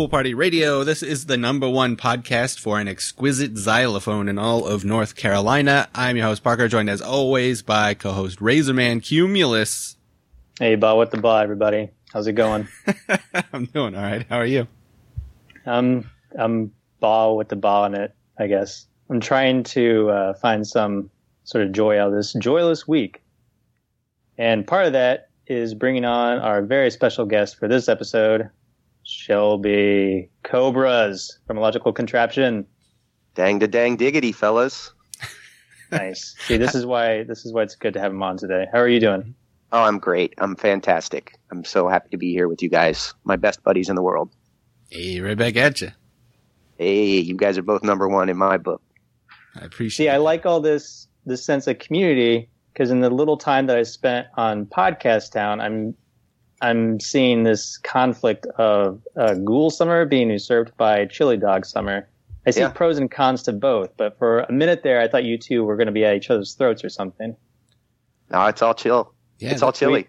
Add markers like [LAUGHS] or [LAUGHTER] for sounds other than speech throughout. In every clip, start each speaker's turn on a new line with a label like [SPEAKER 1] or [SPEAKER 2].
[SPEAKER 1] Pool Party Radio. This is the number one podcast for an exquisite xylophone in all of North Carolina. I'm your host Parker, joined as always by co-host Razorman Cumulus.
[SPEAKER 2] Hey, Bob, what the ball, everybody? How's it going? [LAUGHS]
[SPEAKER 1] I'm doing all right. How are you?
[SPEAKER 2] I'm I'm ball with the ball in it. I guess I'm trying to uh, find some sort of joy out of this joyless week, and part of that is bringing on our very special guest for this episode, Shelby Cobras from a Logical Contraption.
[SPEAKER 3] Dang to dang diggity, fellas. [LAUGHS]
[SPEAKER 2] Nice. See, this is why this is why it's good to have him on today. How are you doing?
[SPEAKER 3] Oh, I'm great. I'm fantastic. I'm so happy to be here with you guys, my best buddies in the world.
[SPEAKER 1] Hey, right back at you.
[SPEAKER 3] Hey, you guys are both number one in my book.
[SPEAKER 1] I appreciate.
[SPEAKER 2] See, I like all this this sense of community because in the little time that I spent on Podcast Town, I'm I'm seeing this conflict of uh, Ghoul Summer being usurped by Chili Dog Summer. I see
[SPEAKER 3] Yeah.
[SPEAKER 2] pros and cons to both, but for a minute there, I thought you two were going to be at each other's throats or something.
[SPEAKER 3] No, it's all chill.
[SPEAKER 1] Yeah,
[SPEAKER 3] it's all chilly.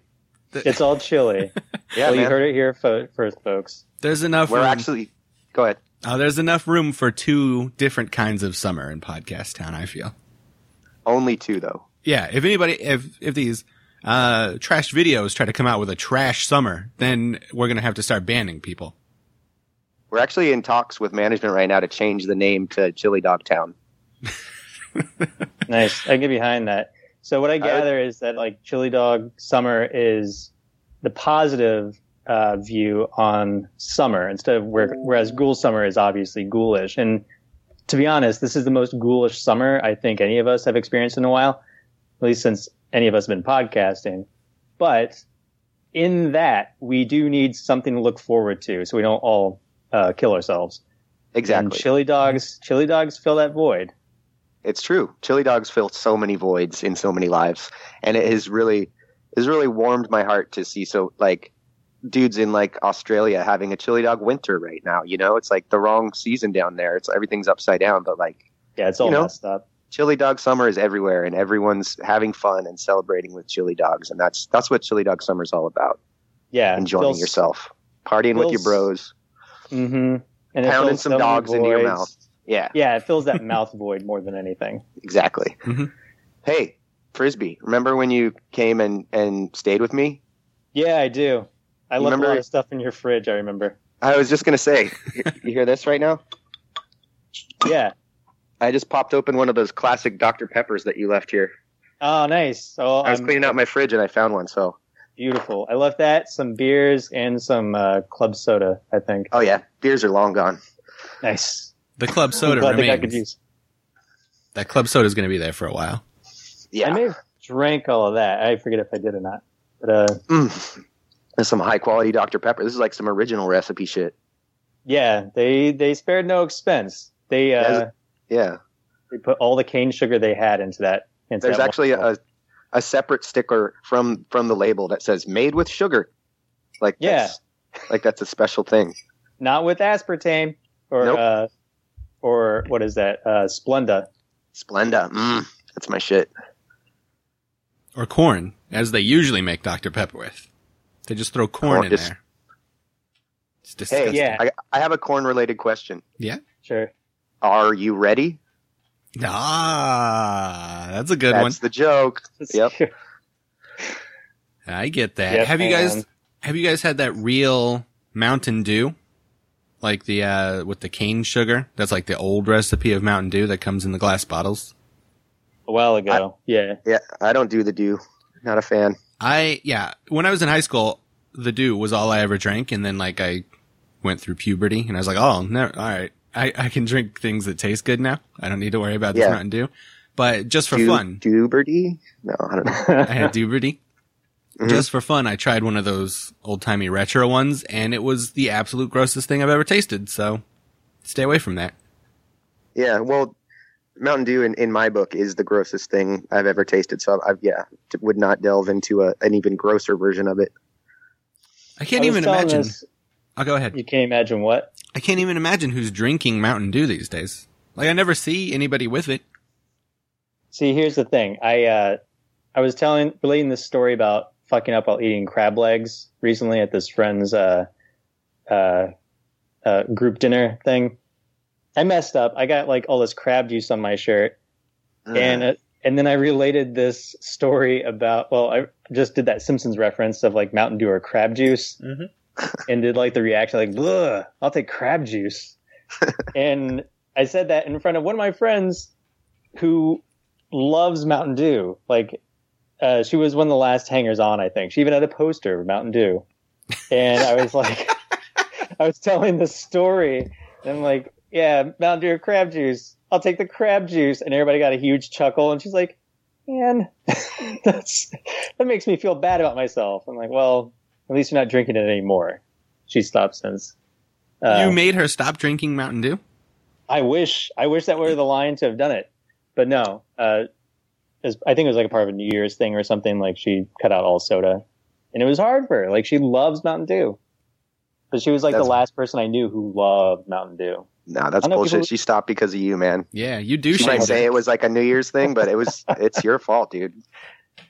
[SPEAKER 2] It's all chili. [LAUGHS]
[SPEAKER 3] Yeah,
[SPEAKER 2] well, you heard it here fo- first, folks.
[SPEAKER 1] There's enough.
[SPEAKER 3] We're
[SPEAKER 1] room.
[SPEAKER 3] actually. Go ahead.
[SPEAKER 1] Oh, there's enough room for two different kinds of summer in Podcast Town. I feel.
[SPEAKER 3] Only two though.
[SPEAKER 1] Yeah, if anybody, if if these uh trash videos try to come out with a trash summer, then we're gonna have to start banning people.
[SPEAKER 3] We're actually in talks with management right now to change the name to Chili Dog Town. [LAUGHS]
[SPEAKER 2] Nice. I get behind that. So what I gather is that like Chili Dog Summer is the positive uh, view on summer instead of where, whereas Ghoul Summer is obviously ghoulish. And to be honest, this is the most ghoulish summer I think any of us have experienced in a while, at least since any of us have been podcasting. But in that, we do need something to look forward to, so we don't all uh, kill ourselves. And
[SPEAKER 3] Exactly.
[SPEAKER 2] chili dogs, chili dogs fill that void.
[SPEAKER 3] It's true. Chili dogs fill so many voids in so many lives, and it has really, has really warmed my heart to see so like dudes in like Australia having a chili dog winter right now. You know, it's like the wrong season down there. It's everything's upside down, but like
[SPEAKER 2] Yeah, it's all
[SPEAKER 3] You know,
[SPEAKER 2] messed up.
[SPEAKER 3] Chili dog summer is everywhere, and everyone's having fun and celebrating with chili dogs, and that's that's what chili dog summer is all about.
[SPEAKER 2] Yeah,
[SPEAKER 3] Enjoying yourself, partying with your bros.
[SPEAKER 2] Mm-hmm. And
[SPEAKER 3] Pounding some
[SPEAKER 2] so many
[SPEAKER 3] dogs into your mouth. Yeah,
[SPEAKER 2] Yeah, it fills that mouth void more than anything.
[SPEAKER 3] exactly.
[SPEAKER 1] Mhm.
[SPEAKER 3] Hey, frisbee, remember when you came and and stayed with me?
[SPEAKER 2] Yeah, I do. I left a
[SPEAKER 3] Remember-
[SPEAKER 2] lot of stuff in your fridge. I remember.
[SPEAKER 3] I was just gonna say, you hear this right now?
[SPEAKER 2] Yeah.
[SPEAKER 3] I just popped open one of those classic Dr. Peppers that you left here.
[SPEAKER 2] Oh, nice. So
[SPEAKER 3] I was
[SPEAKER 2] I'm
[SPEAKER 3] cleaning out my fridge and I found one. So,
[SPEAKER 2] beautiful. I left that, some beers, and some uh, club soda. I think.
[SPEAKER 3] oh yeah, beers are long gone.
[SPEAKER 2] Nice.
[SPEAKER 1] The club
[SPEAKER 2] I'm
[SPEAKER 1] soda
[SPEAKER 2] glad they got good
[SPEAKER 1] remains.
[SPEAKER 2] use.
[SPEAKER 1] That club soda is gonna be there for a while.
[SPEAKER 3] Yeah,
[SPEAKER 2] I may have drank all of that. I forget if I did or not. But uh,
[SPEAKER 3] Mm. That's some high quality Dr. Pepper. This is like some original recipe shit.
[SPEAKER 2] yeah, they they spared no expense. They uh,
[SPEAKER 3] There's- Yeah,
[SPEAKER 2] they put all the cane sugar they had into that. Into
[SPEAKER 3] there's
[SPEAKER 2] that
[SPEAKER 3] actually a a separate sticker from from the label that says "made with sugar." Like
[SPEAKER 2] Yeah.
[SPEAKER 3] that's, like that's a special thing.
[SPEAKER 2] not with aspartame or
[SPEAKER 3] Nope.
[SPEAKER 2] uh, or what is that? Uh, Splenda.
[SPEAKER 3] Splenda, mm, that's my shit.
[SPEAKER 1] Or corn, as they usually make Dr. Pepper with. They just throw corn
[SPEAKER 3] Corn
[SPEAKER 1] in
[SPEAKER 3] is-
[SPEAKER 1] there. It's
[SPEAKER 3] Hey,
[SPEAKER 1] disgusting.
[SPEAKER 2] Yeah.
[SPEAKER 3] I, I have a corn related question.
[SPEAKER 1] yeah.
[SPEAKER 2] Sure.
[SPEAKER 3] Are you ready?
[SPEAKER 1] Ah, that's a good
[SPEAKER 3] that's
[SPEAKER 1] one.
[SPEAKER 3] That's the joke. Yep.
[SPEAKER 1] I get that.
[SPEAKER 2] Yep,
[SPEAKER 1] have you guys
[SPEAKER 2] and-
[SPEAKER 1] have you guys had that real Mountain Dew? Like the uh with the cane sugar? That's like the old recipe of Mountain Dew that comes in the glass bottles.
[SPEAKER 2] A while ago. yeah.
[SPEAKER 3] Yeah, I don't do the do. Not a fan.
[SPEAKER 1] I yeah, when I was in high school, the Dew was all I ever drank and then like I went through puberty and I was like, "Oh, no, all right. I I can drink things that taste good now. I don't need to worry about this
[SPEAKER 3] Yeah.
[SPEAKER 1] Mountain Dew." But just for
[SPEAKER 3] do,
[SPEAKER 1] fun,
[SPEAKER 3] Duberty? No, I don't know.
[SPEAKER 1] I had Duberty.
[SPEAKER 3] Mhm.
[SPEAKER 1] Just for fun, I tried one of those old timey retro ones, and it was the absolute grossest thing I've ever tasted. So, stay away from that.
[SPEAKER 3] yeah, well, Mountain Dew in, in my book is the grossest thing I've ever tasted. So I, yeah, would not delve into a, an even grosser version of it.
[SPEAKER 1] I can't
[SPEAKER 2] I
[SPEAKER 1] even imagine.
[SPEAKER 2] this-
[SPEAKER 1] I'll go ahead.
[SPEAKER 2] you can't imagine what?
[SPEAKER 1] I can't even imagine who's drinking Mountain Dew these days. Like I never see anybody with it.
[SPEAKER 2] See, here's the thing. I uh, I was telling relating this story about fucking up while eating crab legs recently at this friend's uh, uh, uh, group dinner thing. I messed up. I got like all this crab juice on my shirt, and uh, and then I related this story about. Well, I just did that Simpsons reference of like Mountain Dew or crab juice,
[SPEAKER 4] Mhm.
[SPEAKER 2] And did like the reaction like, "Bleh, I'll take crab juice." [LAUGHS] and I said that in front of one of my friends who loves Mountain Dew. Like, uh, she was one of the last hangers on. I think she even had a poster of Mountain Dew, and I was like, [LAUGHS] I was telling the story, and I'm like, yeah, Mountain Dew or crab juice. I'll take the crab juice, and everybody got a huge chuckle, and she's like, man, [LAUGHS] that's that makes me feel bad about myself. I'm like, well, at least you're not drinking it anymore. She stopped since. Uh,
[SPEAKER 1] you made her stop drinking Mountain Dew?
[SPEAKER 2] I wish I wish that were the line to have done it, but no. Uh, as- I think it was like a part of a New Year's thing or something. Like she cut out all soda, and it was hard for her. Like she loves Mountain Dew, but she was like
[SPEAKER 3] That's-
[SPEAKER 2] the last person I knew who loved Mountain Dew.
[SPEAKER 3] no, that's bullshit.
[SPEAKER 2] people-
[SPEAKER 3] She stopped because of you, man.
[SPEAKER 1] Yeah, you do
[SPEAKER 3] She might say it was like a New Year's thing, but it was it's your fault, dude. [LAUGHS]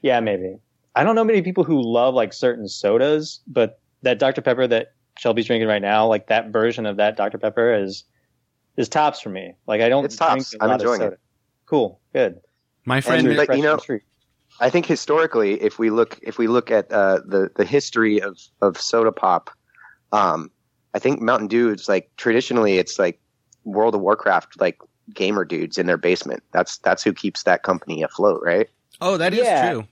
[SPEAKER 2] Yeah, maybe. I don't know many people who love like certain sodas, but that Dr Pepper that Shelby's drinking right now, like that version of that Dr Pepper is is tops for me. Like I don't
[SPEAKER 3] It's tops.
[SPEAKER 2] drink a
[SPEAKER 3] I'm
[SPEAKER 2] lot of
[SPEAKER 3] enjoying
[SPEAKER 2] soda.
[SPEAKER 3] it.
[SPEAKER 2] Cool, good.
[SPEAKER 1] My friend,
[SPEAKER 3] And, but, you know- I think historically, if we look if we look at uh, the the history of of soda pop, um, I think Mountain Dew is like traditionally it's like World of Warcraft like gamer dudes in their basement. That's that's who keeps that company afloat, right?
[SPEAKER 1] oh, that is
[SPEAKER 2] Yeah.
[SPEAKER 1] true.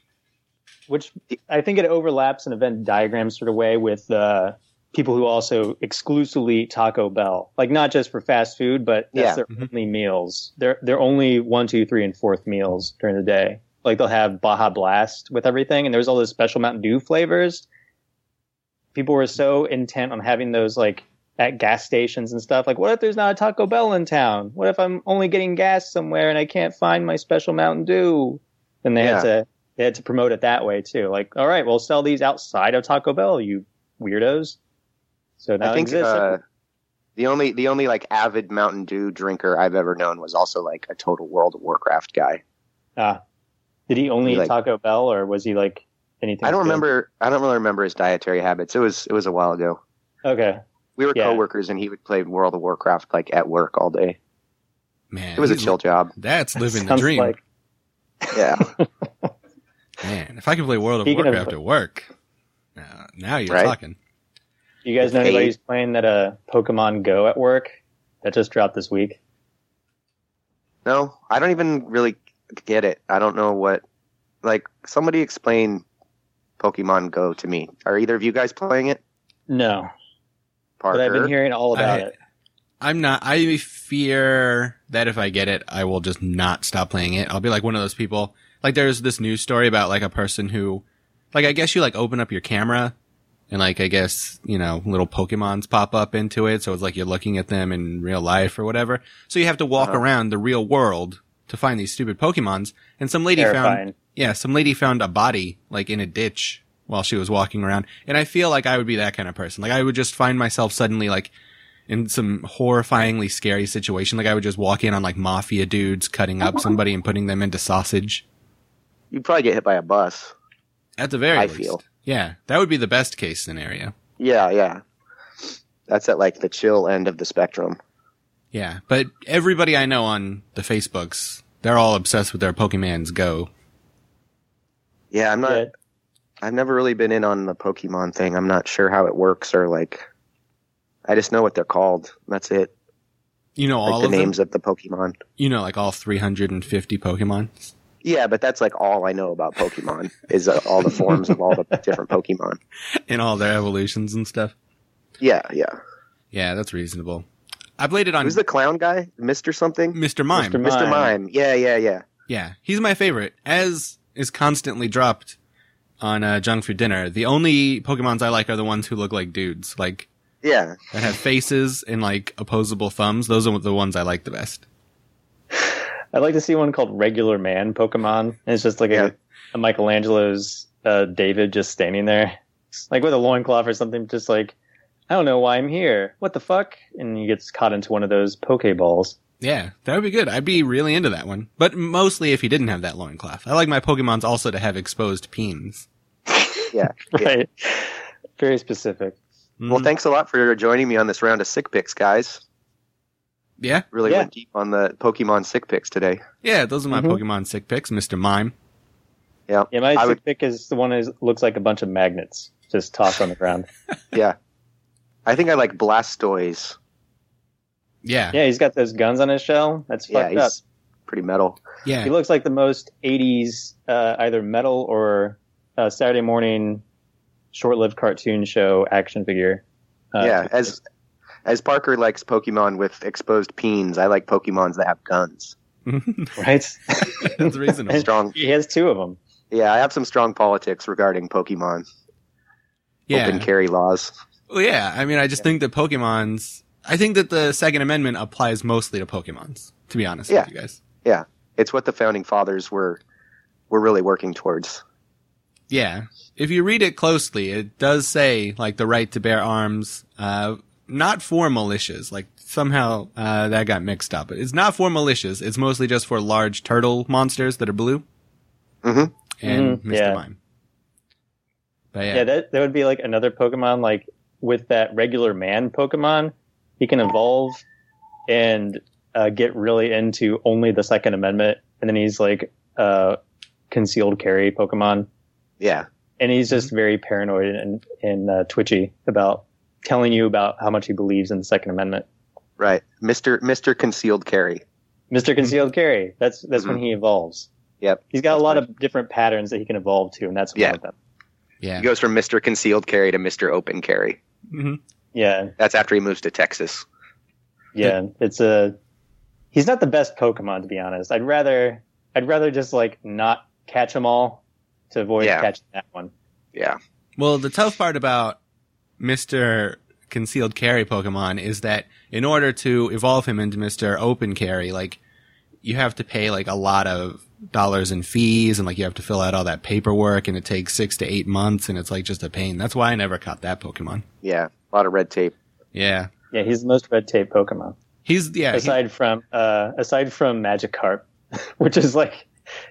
[SPEAKER 2] Which I think it overlaps in a Venn diagram sort of way with uh, people who also exclusively eat Taco Bell, like not just for fast food, but that's
[SPEAKER 3] Yeah.
[SPEAKER 2] their
[SPEAKER 1] Mhm.
[SPEAKER 2] only meals. They're they're only one, two, three, and fourth meals during the day. Like they'll have Baja Blast with everything, and there's all those special Mountain Dew flavors. People were so intent on having those like at gas stations and stuff. Like, what if there's not a Taco Bell in town? What if I'm only getting gas somewhere and I can't find my special Mountain Dew? Then they had to they had to promote it that way too. Like, all right, we'll sell these outside of Taco Bell, you weirdos. So now
[SPEAKER 3] I
[SPEAKER 2] it
[SPEAKER 3] think
[SPEAKER 2] exists.
[SPEAKER 3] uh, the only the only like avid Mountain Dew drinker I've ever known was also like a total World of Warcraft guy.
[SPEAKER 2] Ah. did he only
[SPEAKER 3] he,
[SPEAKER 2] eat
[SPEAKER 3] like-
[SPEAKER 2] Taco Bell, or was he like anything?
[SPEAKER 3] I don't
[SPEAKER 2] good?
[SPEAKER 3] remember. I don't really remember his dietary habits. It was it was a while ago.
[SPEAKER 2] Okay,
[SPEAKER 3] We were
[SPEAKER 2] Yeah.
[SPEAKER 3] coworkers, and he would play World of Warcraft like at work all day.
[SPEAKER 1] Man,
[SPEAKER 3] It was a chill job.
[SPEAKER 1] That's living the dream.
[SPEAKER 2] like-
[SPEAKER 3] Yeah. [LAUGHS]
[SPEAKER 1] Man, if I could play World of
[SPEAKER 2] Speaking of-
[SPEAKER 1] Warcraft at work, uh, now you're
[SPEAKER 3] Right?
[SPEAKER 1] talking.
[SPEAKER 2] you guys know
[SPEAKER 3] Hey.
[SPEAKER 2] anybody who's playing that uh Pokemon Go at work? That just dropped this week.
[SPEAKER 3] No, I don't even really get it. I don't know what. Like, somebody explain Pokemon Go to me. Are either of you guys playing it?
[SPEAKER 2] No,
[SPEAKER 3] Parker.
[SPEAKER 2] but I've been hearing all about
[SPEAKER 1] I-
[SPEAKER 2] it.
[SPEAKER 1] I'm not. I fear that if I get it, I will just not stop playing it. I'll be like one of those people. Like there's this news story about like a person who, like I guess you like open up your camera, and like I guess you know little Pokemons pop up into it, so it's like you're looking at them in real life or whatever. So you have to walk
[SPEAKER 3] Uh-huh.
[SPEAKER 1] around the real world to find these stupid Pokemons. And some lady found yeah, some lady found a body like in a ditch while she was walking around. And I feel like I would be that kind of person. Like I would just find myself suddenly like in some horrifyingly scary situation. Like I would just walk in on like mafia dudes cutting up [LAUGHS] somebody and putting them into sausage.
[SPEAKER 3] You'd probably get hit by a bus.
[SPEAKER 1] At the very
[SPEAKER 3] I
[SPEAKER 1] least.
[SPEAKER 3] feel.
[SPEAKER 1] Yeah, that would be the best case scenario.
[SPEAKER 3] Yeah, yeah. That's at like the chill end of the spectrum.
[SPEAKER 1] Yeah, but everybody I know on the Facebooks, they're all obsessed with their Pokemons Go.
[SPEAKER 3] Yeah, I'm not.
[SPEAKER 2] Yeah.
[SPEAKER 3] I've never really been in on the Pokemon thing. I'm not sure how it works or like. I just know what they're called. That's it.
[SPEAKER 1] You know
[SPEAKER 3] Like
[SPEAKER 1] all
[SPEAKER 3] the
[SPEAKER 1] of them.
[SPEAKER 3] names of the Pokemon.
[SPEAKER 1] You know, like all 350 Pokemon.
[SPEAKER 3] Yeah, but that's like all I know about Pokemon is uh, all the forms of all the [LAUGHS] different Pokemon.
[SPEAKER 1] and all their evolutions and stuff.
[SPEAKER 3] Yeah, yeah.
[SPEAKER 1] Yeah, that's reasonable. I played it on
[SPEAKER 3] Who's the clown guy? Mister something?
[SPEAKER 1] Mr. Mime.
[SPEAKER 2] Mr.
[SPEAKER 3] Mister
[SPEAKER 2] Mime.
[SPEAKER 3] Mime. Yeah, yeah, yeah.
[SPEAKER 1] Yeah, he's my favorite. As is constantly dropped on uh, Junk Food Dinner. The only Pokemons I like are the ones who look like dudes, like
[SPEAKER 3] Yeah.
[SPEAKER 1] that have faces and like opposable thumbs. Those are the ones I like the best. [LAUGHS]
[SPEAKER 2] I'd like to see one called Regular Man Pokemon. And it's just like
[SPEAKER 3] Yeah.
[SPEAKER 2] a, a Michelangelo's uh, David just standing there, like with a loincloth or something, just like, I don't know why I'm here. What the fuck? And he gets caught into one of those Pokeballs.
[SPEAKER 1] Yeah, that would be good. I'd be really into that one. But mostly if he didn't have that loincloth. I like my Pokemons also to have exposed peens. [LAUGHS]
[SPEAKER 3] Yeah. yeah. [LAUGHS]
[SPEAKER 2] Right. Very specific.
[SPEAKER 3] Well, thanks a lot for joining me on this round of sick picks, guys.
[SPEAKER 1] Yeah,
[SPEAKER 3] Really
[SPEAKER 2] Yeah.
[SPEAKER 3] went deep on the Pokemon sick picks today.
[SPEAKER 1] yeah. Those are my
[SPEAKER 2] Mhm.
[SPEAKER 1] Pokemon sick picks, Mister Mime.
[SPEAKER 3] Yeah.
[SPEAKER 2] Yeah, my
[SPEAKER 3] I
[SPEAKER 2] sick
[SPEAKER 3] would-
[SPEAKER 2] pick is the one that looks like a bunch of magnets just tossed on the ground. [LAUGHS]
[SPEAKER 3] Yeah. I think I like Blastoise.
[SPEAKER 1] Yeah,
[SPEAKER 2] Yeah, he's got those guns on his shell. That's
[SPEAKER 3] Yeah,
[SPEAKER 2] fucked up.
[SPEAKER 3] pretty metal.
[SPEAKER 1] yeah.
[SPEAKER 2] He looks like the most '80s uh, either metal or uh, Saturday morning short-lived cartoon show action figure. Uh,
[SPEAKER 3] yeah, as as Parker likes Pokemon with exposed peens, I like Pokemons that have guns. [LAUGHS]
[SPEAKER 2] right. [LAUGHS]
[SPEAKER 1] That's reasonable.
[SPEAKER 3] Strong.
[SPEAKER 2] he has two of them.
[SPEAKER 3] Yeah, I have some strong politics regarding Pokemon
[SPEAKER 1] Yeah.
[SPEAKER 3] open carry laws.
[SPEAKER 1] Well, yeah. I mean, I just think that Pokemon's. I think that the Second Amendment applies mostly to Pokemon's. To be honest
[SPEAKER 3] Yeah.
[SPEAKER 1] with you guys.
[SPEAKER 3] Yeah, it's what the founding fathers were were really working towards.
[SPEAKER 1] Yeah. If you read it closely, it does say like the right to bear arms, uh, not for militias. Like somehow uh, that got mixed up. It's not for militias. It's mostly just for large turtle monsters that are blue.
[SPEAKER 3] Mhm.
[SPEAKER 1] And
[SPEAKER 2] Mhm,
[SPEAKER 1] Mr.
[SPEAKER 2] yeah.
[SPEAKER 1] Mime. But
[SPEAKER 2] Yeah.
[SPEAKER 1] yeah.
[SPEAKER 2] that that would be like another Pokemon like with that regular man Pokemon. He can evolve and uh, get really into only the Second Amendment, and then he's like uh, concealed carry Pokemon,
[SPEAKER 3] Yeah.
[SPEAKER 2] and he's just very paranoid and and uh, twitchy about telling you about how much he believes in the Second Amendment.
[SPEAKER 3] Right. Mr. Mr. Concealed Carry.
[SPEAKER 2] Mister Concealed Carry. That's that's when he evolves.
[SPEAKER 3] Yep.
[SPEAKER 2] He's got
[SPEAKER 3] That's
[SPEAKER 2] a lot
[SPEAKER 3] right.
[SPEAKER 2] of different patterns that he can evolve to, and that's one
[SPEAKER 3] Yeah.
[SPEAKER 2] of them.
[SPEAKER 1] yeah.
[SPEAKER 3] He goes from Mr. Concealed Carry to Mr. Open Carry.
[SPEAKER 1] hmm
[SPEAKER 2] Yeah,
[SPEAKER 3] That's after he moves to Texas.
[SPEAKER 2] yeah. It's a. He's not the best Pokemon to be honest. I'd rather I'd rather just like not catch them all to avoid
[SPEAKER 3] Yeah.
[SPEAKER 2] catching that one.
[SPEAKER 3] Yeah.
[SPEAKER 1] Well, the tough part about Mr. Concealed Carry Pokemon is that in order to evolve him into Mr. Open Carry, like, you have to pay like a lot of dollars in fees and like you have to fill out all that paperwork and it takes six to eight months and it's like just a pain. That's why I never caught that Pokemon.
[SPEAKER 3] Yeah. A lot of red tape.
[SPEAKER 1] Yeah.
[SPEAKER 2] Yeah, he's the most red tape Pokemon
[SPEAKER 1] He's, yeah. he-
[SPEAKER 2] aside from uh aside from Magikarp, [LAUGHS] which is like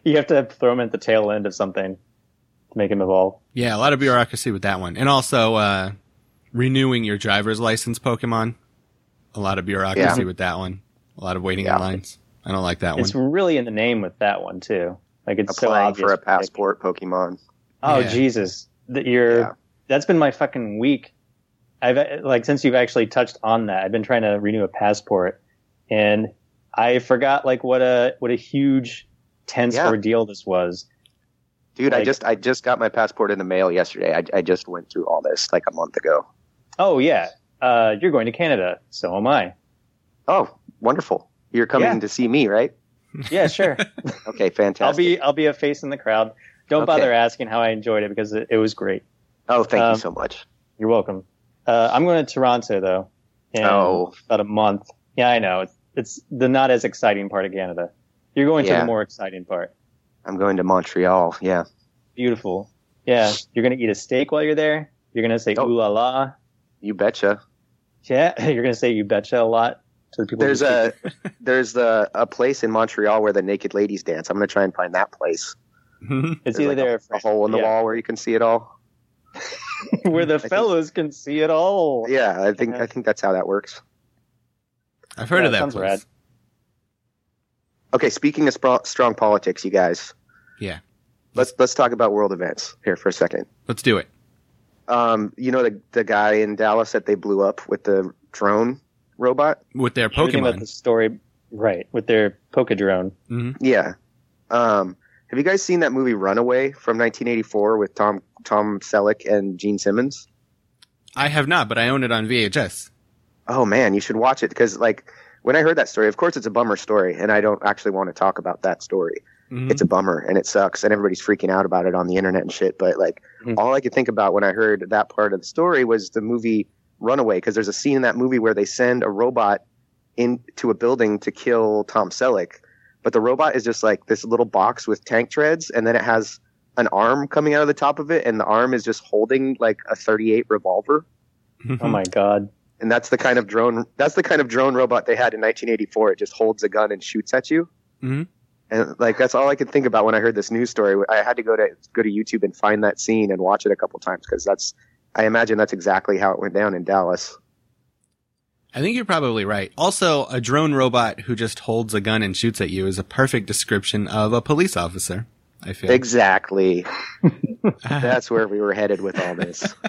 [SPEAKER 2] you have to throw him at the tail end of something to make him evolve.
[SPEAKER 1] yeah, a lot of bureaucracy with that one. And also, uh, renewing your driver's license Pokemon. A lot of bureaucracy
[SPEAKER 3] Yeah.
[SPEAKER 1] with that one. A lot of waiting
[SPEAKER 3] Yeah.
[SPEAKER 1] in lines. I don't like that one.
[SPEAKER 2] It's really in the name with that one too. Like it's so
[SPEAKER 3] Applying
[SPEAKER 2] obvious.
[SPEAKER 3] for a passport Pokemon.
[SPEAKER 2] Oh
[SPEAKER 1] Yeah.
[SPEAKER 2] Jesus, that you're
[SPEAKER 3] Yeah.
[SPEAKER 2] that's been my fucking week. I've like since you've actually touched on that, I've been trying to renew a passport, and I forgot like what a what a huge tense
[SPEAKER 3] Yeah.
[SPEAKER 2] ordeal this was.
[SPEAKER 3] Dude, I just I just got my passport in the mail yesterday. I, I just went through all this like a month ago.
[SPEAKER 2] Oh yeah, uh, you're going to Canada, so am I.
[SPEAKER 3] Oh, wonderful! You're coming
[SPEAKER 2] Yeah.
[SPEAKER 3] to see me, right?
[SPEAKER 2] Yeah, sure. [LAUGHS]
[SPEAKER 3] Okay, fantastic.
[SPEAKER 2] I'll be I'll be a face in the crowd. Don't
[SPEAKER 3] Okay.
[SPEAKER 2] bother asking how I enjoyed it because it, it was great.
[SPEAKER 3] Oh, thank
[SPEAKER 2] um,
[SPEAKER 3] you so much.
[SPEAKER 2] You're welcome. Uh, I'm going to Toronto though. In
[SPEAKER 3] Oh.
[SPEAKER 2] about a month. Yeah, I know. It's, it's the not as exciting part of Canada. You're going to the more exciting part.
[SPEAKER 3] I'm going to Montreal. Yeah.
[SPEAKER 2] Beautiful. Yeah, you're going to eat a steak while you're there. You're going to say
[SPEAKER 3] Oh.
[SPEAKER 2] ooh la la.
[SPEAKER 3] You betcha.
[SPEAKER 2] Yeah, [LAUGHS] you're going to say you betcha a lot to the people.
[SPEAKER 3] There's a [LAUGHS] there's a, a place in Montreal where the naked ladies dance. I'm gonna try and find that place. [LAUGHS]
[SPEAKER 2] It's
[SPEAKER 3] There's
[SPEAKER 2] either
[SPEAKER 3] like
[SPEAKER 2] there
[SPEAKER 3] a, a hole in the
[SPEAKER 2] yeah,
[SPEAKER 3] wall where you can see it all.
[SPEAKER 2] where the
[SPEAKER 3] think-
[SPEAKER 2] fellows can see it all.
[SPEAKER 3] Yeah, I think
[SPEAKER 2] Yeah.
[SPEAKER 3] I think that's how that works.
[SPEAKER 1] I've heard
[SPEAKER 2] Yeah,
[SPEAKER 1] of that
[SPEAKER 2] sounds
[SPEAKER 1] place.
[SPEAKER 2] rad.
[SPEAKER 3] Okay, speaking of spro- strong politics, you guys.
[SPEAKER 1] Yeah.
[SPEAKER 3] Let's let's talk about world events here for a second.
[SPEAKER 1] Let's do it.
[SPEAKER 3] Um, you know the the guy in Dallas that they blew up with the drone robot.
[SPEAKER 1] With their
[SPEAKER 2] Everything about
[SPEAKER 1] Pokemon.
[SPEAKER 2] the story, right? With their Pokedrone.
[SPEAKER 1] hmm
[SPEAKER 3] Yeah. Um, have you guys seen that movie Runaway from 1984 with Tom Tom Selleck and Gene Simmons?
[SPEAKER 1] I have not, but I own it on VHS.
[SPEAKER 3] Oh man, you should watch it because like when I heard that story, of course it's a bummer story, and I don't actually want to talk about that story.
[SPEAKER 1] Mhm.
[SPEAKER 3] It's a bummer and it sucks, and everybody's freaking out about it on the internet and shit. But like,
[SPEAKER 2] Mhm.
[SPEAKER 3] all I could think about when I heard that part of the story was the movie Runaway, because there's a scene in that movie where they send a robot into a building to kill Tom Selleck, but the robot is just like this little box with tank treads, and then it has an arm coming out of the top of it, and the arm is just holding like a 38 revolver.
[SPEAKER 2] Oh my god.
[SPEAKER 3] and that's the kind of drone that's the kind of drone robot they had in 1984 it just holds a gun and shoots at you
[SPEAKER 1] Mhm.
[SPEAKER 3] And like that's all i could think about when i heard this news story i had to go to go to youtube and find that scene and watch it a couple times because that's I imagine that's exactly how it went down in Dallas.
[SPEAKER 1] I think you're probably right. Also, a drone robot who just holds a gun and shoots at you is a perfect description of a police officer. I feel
[SPEAKER 3] Exactly. [LAUGHS] That's where we were headed with all this. [LAUGHS]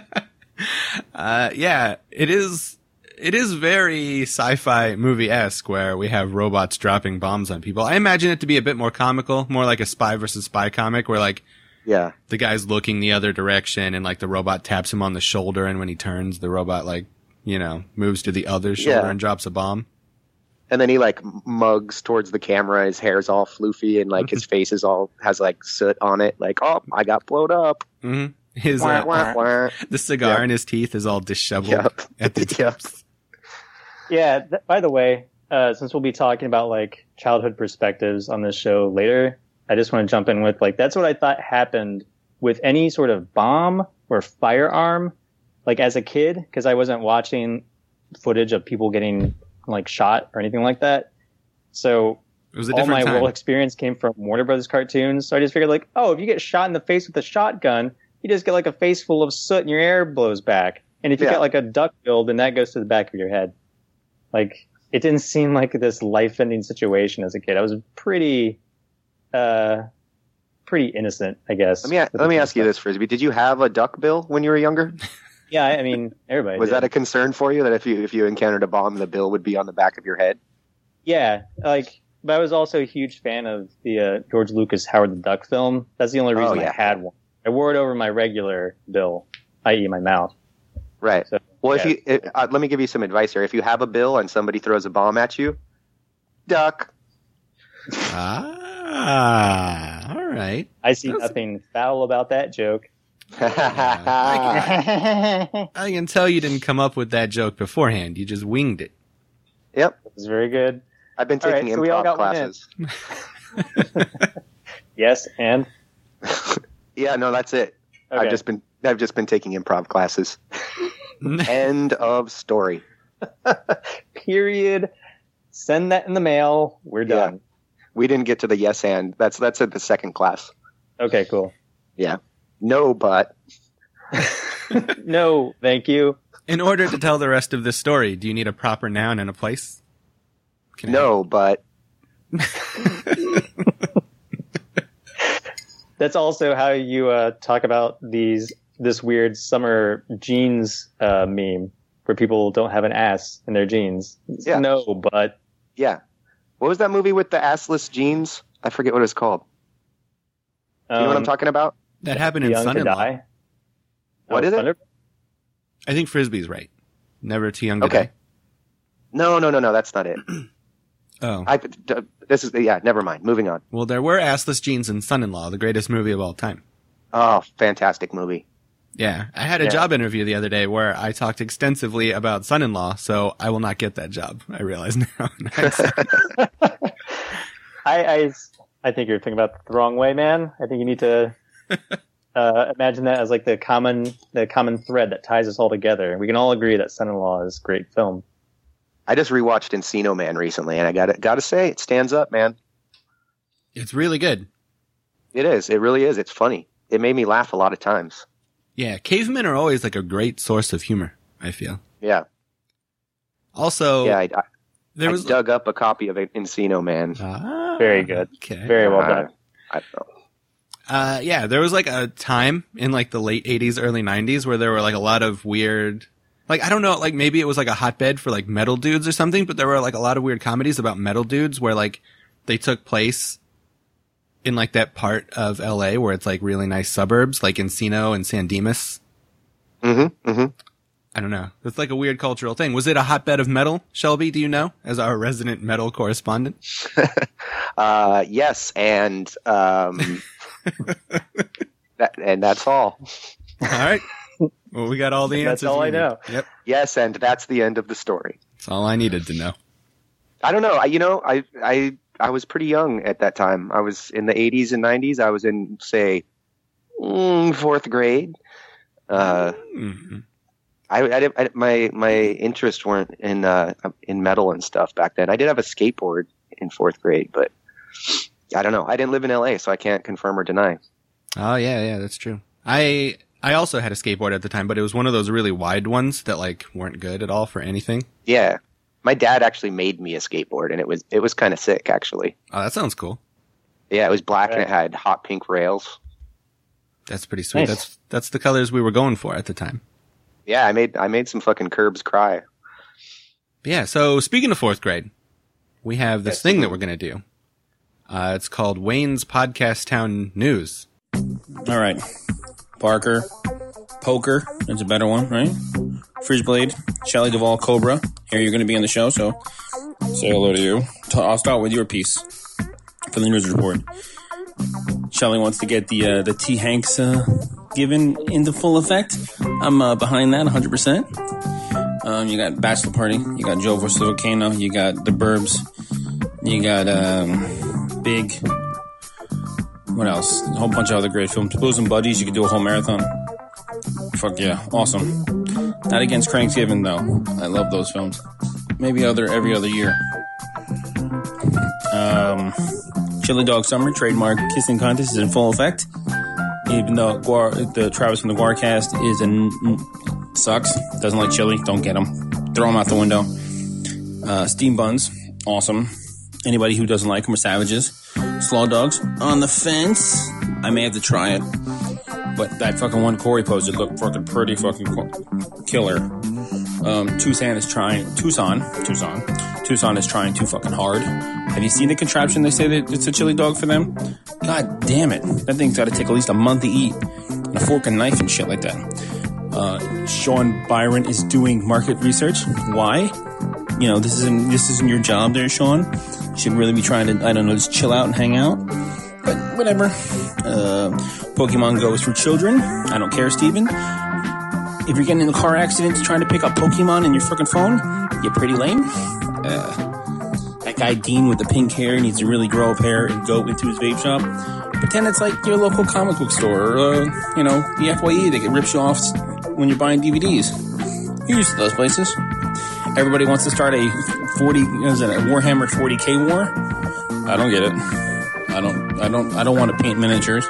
[SPEAKER 1] Uh, yeah, it is. It is very sci-fi movie esque where we have robots dropping bombs on people. I imagine it to be a bit more comical, more like a spy versus spy comic, where like
[SPEAKER 3] Yeah.
[SPEAKER 1] the guy's looking the other direction and like the robot taps him on the shoulder, and when he turns, the robot like you know moves to the other shoulder
[SPEAKER 3] Yeah.
[SPEAKER 1] and drops a bomb.
[SPEAKER 3] And then he like mugs towards the camera. His hair's all floofy and like his [LAUGHS] face is all has like soot on it. Like, oh, I got blowed up.
[SPEAKER 1] hmm His
[SPEAKER 3] Wah,
[SPEAKER 1] uh,
[SPEAKER 3] wah, wah. [LAUGHS]
[SPEAKER 1] the cigar
[SPEAKER 3] Yep.
[SPEAKER 1] in his teeth is all disheveled
[SPEAKER 3] Yep.
[SPEAKER 1] at the [LAUGHS]
[SPEAKER 3] Yep.
[SPEAKER 1] tips.
[SPEAKER 2] Yeah. Th- by the way, uh, since we'll be talking about like childhood perspectives on this show later, I just want to jump in with like that's what I thought happened with any sort of bomb or firearm, like as a kid, because I wasn't watching footage of people getting like shot or anything like that. So
[SPEAKER 1] It was a
[SPEAKER 2] all my
[SPEAKER 1] different
[SPEAKER 2] world experience came from Warner Brothers cartoons. So I just figured like, oh, if you get shot in the face with a shotgun, you just get like a face full of soot and your air blows back. And if you
[SPEAKER 3] Yeah.
[SPEAKER 2] get like a duck bill, then that goes to the back of your head. Like it didn't seem like this life ending situation as a kid. I was pretty uh pretty innocent, I guess.
[SPEAKER 3] Let me let me ask you this, Frisbee. Did you have a duck bill when you were younger? [LAUGHS]
[SPEAKER 2] Yeah, I mean everybody.
[SPEAKER 3] Was
[SPEAKER 2] did.
[SPEAKER 3] that a concern for you that if you if you encountered a bomb, the bill would be on the back of your head?
[SPEAKER 2] Yeah, like, but I was also a huge fan of the uh, George Lucas Howard the Duck film. That's the only
[SPEAKER 3] Oh,
[SPEAKER 2] reason
[SPEAKER 3] yeah.
[SPEAKER 2] I had one. I wore it over my regular bill, i.e., my mouth.
[SPEAKER 3] Right.
[SPEAKER 2] So,
[SPEAKER 3] Well, if you it, uh, let me give you some advice here. If you have a bill and somebody throws a bomb at you, duck.
[SPEAKER 1] Ah, all right.
[SPEAKER 2] I see
[SPEAKER 1] That's-
[SPEAKER 2] nothing foul about that joke.
[SPEAKER 1] I can tell you didn't come up with that joke beforehand. You just winged it.
[SPEAKER 3] yep.
[SPEAKER 2] It's very good.
[SPEAKER 3] I've been
[SPEAKER 2] All right,
[SPEAKER 3] taking
[SPEAKER 2] so we all
[SPEAKER 3] improv
[SPEAKER 2] got
[SPEAKER 3] classes. [LAUGHS]
[SPEAKER 2] Yes, and [LAUGHS]
[SPEAKER 3] Yeah, no, that's it.
[SPEAKER 2] okay.
[SPEAKER 3] I've just been I've just been taking improv classes. [LAUGHS] [LAUGHS] End of story. [LAUGHS]
[SPEAKER 2] period. Send that in the mail. We're
[SPEAKER 3] Yeah.
[SPEAKER 2] done.
[SPEAKER 3] We didn't get to the yes and. That's that's at the second class.
[SPEAKER 2] Okay, cool. Yeah.
[SPEAKER 3] No, but [LAUGHS]
[SPEAKER 2] No, thank you.
[SPEAKER 1] In order to tell the rest of this story, do you need a proper noun and a place? Can I-
[SPEAKER 3] no, but
[SPEAKER 2] That's also how you uh, talk about these this weird summer jeans uh, meme where people don't have an ass in their jeans.
[SPEAKER 3] Yeah.
[SPEAKER 2] No, but
[SPEAKER 3] yeah. What was that movie with the assless jeans? I forget what it's called. Do you know what I'm
[SPEAKER 2] um,
[SPEAKER 3] talking about?
[SPEAKER 1] That happened in Son-in-Law.
[SPEAKER 2] Die.
[SPEAKER 3] What
[SPEAKER 2] Oh,
[SPEAKER 3] is it?
[SPEAKER 1] I think Frisbee's right. Never too young to
[SPEAKER 3] Okay.
[SPEAKER 1] die.
[SPEAKER 3] No, no, no, no. That's not it. [CLEARS THROAT]
[SPEAKER 1] Oh.
[SPEAKER 3] I d- this is yeah. Never mind. Moving on.
[SPEAKER 1] well, there were assless jeans in Son-in-Law, the greatest movie of all time.
[SPEAKER 3] Oh, fantastic movie.
[SPEAKER 1] Yeah. I had a
[SPEAKER 2] Yeah.
[SPEAKER 1] job interview the other day where I talked extensively about Son-in-Law, so I will not get that job. I realize [LAUGHS] now. [LAUGHS]
[SPEAKER 2] I, I I think you're thinking about the wrong way, man. I think you need to [LAUGHS] uh, imagine that as like the common the common thread that ties us all together. We can all agree that Son-in-Law is a great film.
[SPEAKER 3] I just rewatched Encino Man recently, and I got to got to say, it stands up, man.
[SPEAKER 1] it's really good.
[SPEAKER 3] It is. It really is. It's funny. It made me laugh a lot of times.
[SPEAKER 1] Yeah. Cavemen are always like a great source of humor, I feel.
[SPEAKER 3] Yeah.
[SPEAKER 1] Also,
[SPEAKER 3] yeah. I, I,
[SPEAKER 1] there
[SPEAKER 3] I
[SPEAKER 1] was
[SPEAKER 3] dug up a copy of Encino Man.
[SPEAKER 1] Ah,
[SPEAKER 2] Very good.
[SPEAKER 1] Okay.
[SPEAKER 2] Very well
[SPEAKER 3] Uh,
[SPEAKER 2] done.
[SPEAKER 3] I don't know.
[SPEAKER 1] Uh, yeah, there was like a time in like the late 80s, early 90s where there were like a lot of weird, like, I don't know, like maybe it was like a hotbed for like metal dudes or something, but there were like a lot of weird comedies about metal dudes where like they took place in like that part of LA where it's like really nice suburbs, like Encino and San Dimas.
[SPEAKER 3] Mm-hmm. Mm-hmm.
[SPEAKER 1] I don't know. It's like a weird cultural thing. Was it a hotbed of metal, Shelby? Do you know, as our resident metal correspondent? [LAUGHS]
[SPEAKER 3] Uh, yes, and um, [LAUGHS] that, and that's all.
[SPEAKER 1] All right. Well, we got all the [LAUGHS] answers.
[SPEAKER 2] That's
[SPEAKER 1] all
[SPEAKER 2] I know.
[SPEAKER 1] Yep.
[SPEAKER 3] Yes, and that's the end of the story.
[SPEAKER 1] That's all I needed to know.
[SPEAKER 3] I don't know. I, you know, I, I, I was pretty young at that time. I was in the 80s and 90s. I was in, say, mm, fourth grade. Uh,
[SPEAKER 1] Mhm.
[SPEAKER 3] I, I, I, my, my interests weren't in, uh, in metal and stuff back then. I did have a skateboard in fourth grade, but I don't know. I didn't live in LA, so I can't confirm or deny.
[SPEAKER 1] Oh yeah, yeah, that's true. I I also had a skateboard at the time, but it was one of those really wide ones that like weren't good at all for anything.
[SPEAKER 3] Yeah. My dad actually made me a skateboard and it was it was kind of sick actually.
[SPEAKER 1] Oh, that sounds cool.
[SPEAKER 3] Yeah, it was black and it had hot pink rails.
[SPEAKER 1] That's pretty sweet.
[SPEAKER 2] Nice.
[SPEAKER 1] That's that's the colors we were going for at the time.
[SPEAKER 3] Yeah, I made I made some fucking curbs cry.
[SPEAKER 1] But yeah. So speaking of fourth grade, we have this
[SPEAKER 3] Yes.
[SPEAKER 1] thing that we're gonna do. Uh, it's called Wayne's Podcast Town News.
[SPEAKER 4] All right. Parker, Poker, that's a better one, right? Fridgeblade, Shelley Duvall, Cobra. Here you're going to be on the show, so say hello to you. I'll start with your piece for the news report. Shelley wants to get the uh, the T Hanks uh, given into full effect. I'm uh, behind that 100%. Um, you got Bachelor Party, you got Joe vs. Volcano, you got The Burbs, you got um, Big, what else? A whole bunch of other great films. Bosom Buddies, you could do a whole marathon. Fuck yeah, awesome. Not against Cranksgiving though. I love those films. Maybe other every other year. Um, Chili Dog Summer trademark kissing contest is in full effect. Even though Guar, the Travis from the Guarcast is an sucks, doesn't like chili, don't get him. Throw him out the window. Uh, steam buns, awesome. Anybody who doesn't like them are savages. Slaw dogs on the fence. I may have to try it, but that fucking one Corey posted looked fucking pretty fucking killer. Um, Tucson is trying. Tucson, Tucson, Tucson is trying too fucking hard. Have you seen the contraption? They say that it's a chili dog for them. God damn it! That thing's got to take at least a month to eat, and a fork and knife and shit like that. Uh, Sean Byron is doing market research. Why? You know, this isn't this isn't your job, there, Sean. You should really be trying to, I don't know, just chill out and hang out. But whatever. Uh, Pokemon goes for children. I don't care, Steven. If you're getting in a car accident trying to pick up Pokemon in your fucking phone, you're pretty lame. Uh, that guy Dean with the pink hair needs to really grow up hair and go into his vape shop. Pretend it's like your local comic book store, or uh, you know, the FYE that get rips you off when you're buying DVDs. You're used to those places. Everybody wants to start a 40, is it a Warhammer 40k war? I don't get it. I don't, I don't, I don't want to paint miniatures.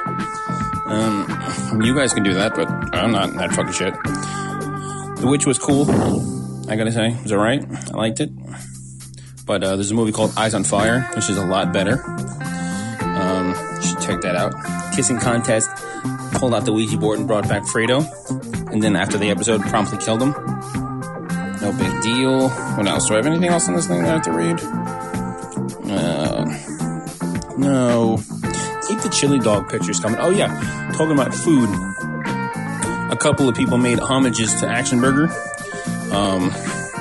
[SPEAKER 4] Um, you guys can do that, but I'm not that fucking shit. The Witch was cool. I gotta say, it was alright. I liked it. But uh, there's a movie called Eyes of Fire, which is a lot better. Um, should check that out. Kissing contest pulled out the Ouija board and brought back Fredo, and then after the episode, promptly killed him. No big deal. What else? Do I have anything else on this thing that I have to read? No. Keep the chili dog pictures coming. Oh yeah, talking about food. A couple of people made homages to Action Burger, um,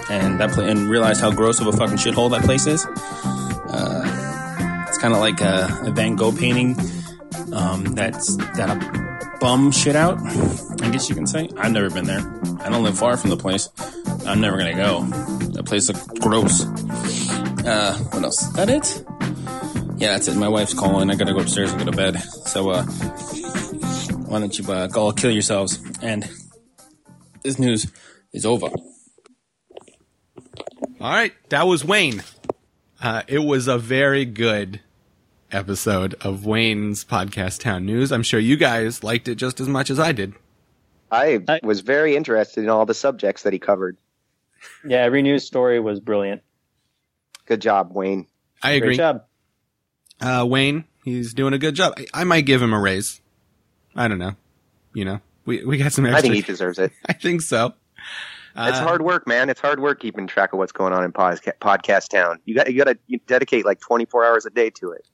[SPEAKER 4] and that pla- and realized how gross of a fucking shithole that place is. Uh, it's kind of like a, a Van Gogh painting um, that's that a bum shit out. I guess you can say. I've never been there. I don't live far from the place. I'm never gonna go. That place looks gross. Uh, what else? Is that it? Yeah, that's it. My wife's calling. I gotta go upstairs and go to bed. So, uh, why don't you uh, go all kill yourselves? And this news is over.
[SPEAKER 1] All right, that was Wayne. Uh, it was a very good episode of Wayne's podcast Town News. I'm sure you guys liked it just as much as I did.
[SPEAKER 3] I
[SPEAKER 2] I-
[SPEAKER 3] was very interested in all the subjects that he covered.
[SPEAKER 2] Yeah, every news story was brilliant.
[SPEAKER 3] Good job, Wayne.
[SPEAKER 1] I agree.
[SPEAKER 2] Great job.
[SPEAKER 1] Uh, Wayne, he's doing a good job. I, I might give him a raise. I don't know. You know, we we got some extra.
[SPEAKER 3] I think he deserves it. [LAUGHS]
[SPEAKER 1] I think so.
[SPEAKER 3] It's
[SPEAKER 1] Uh,
[SPEAKER 3] hard work, man. It's hard work keeping track of what's going on in podca- podcast town. You got you got to you dedicate like 24 hours a day to it.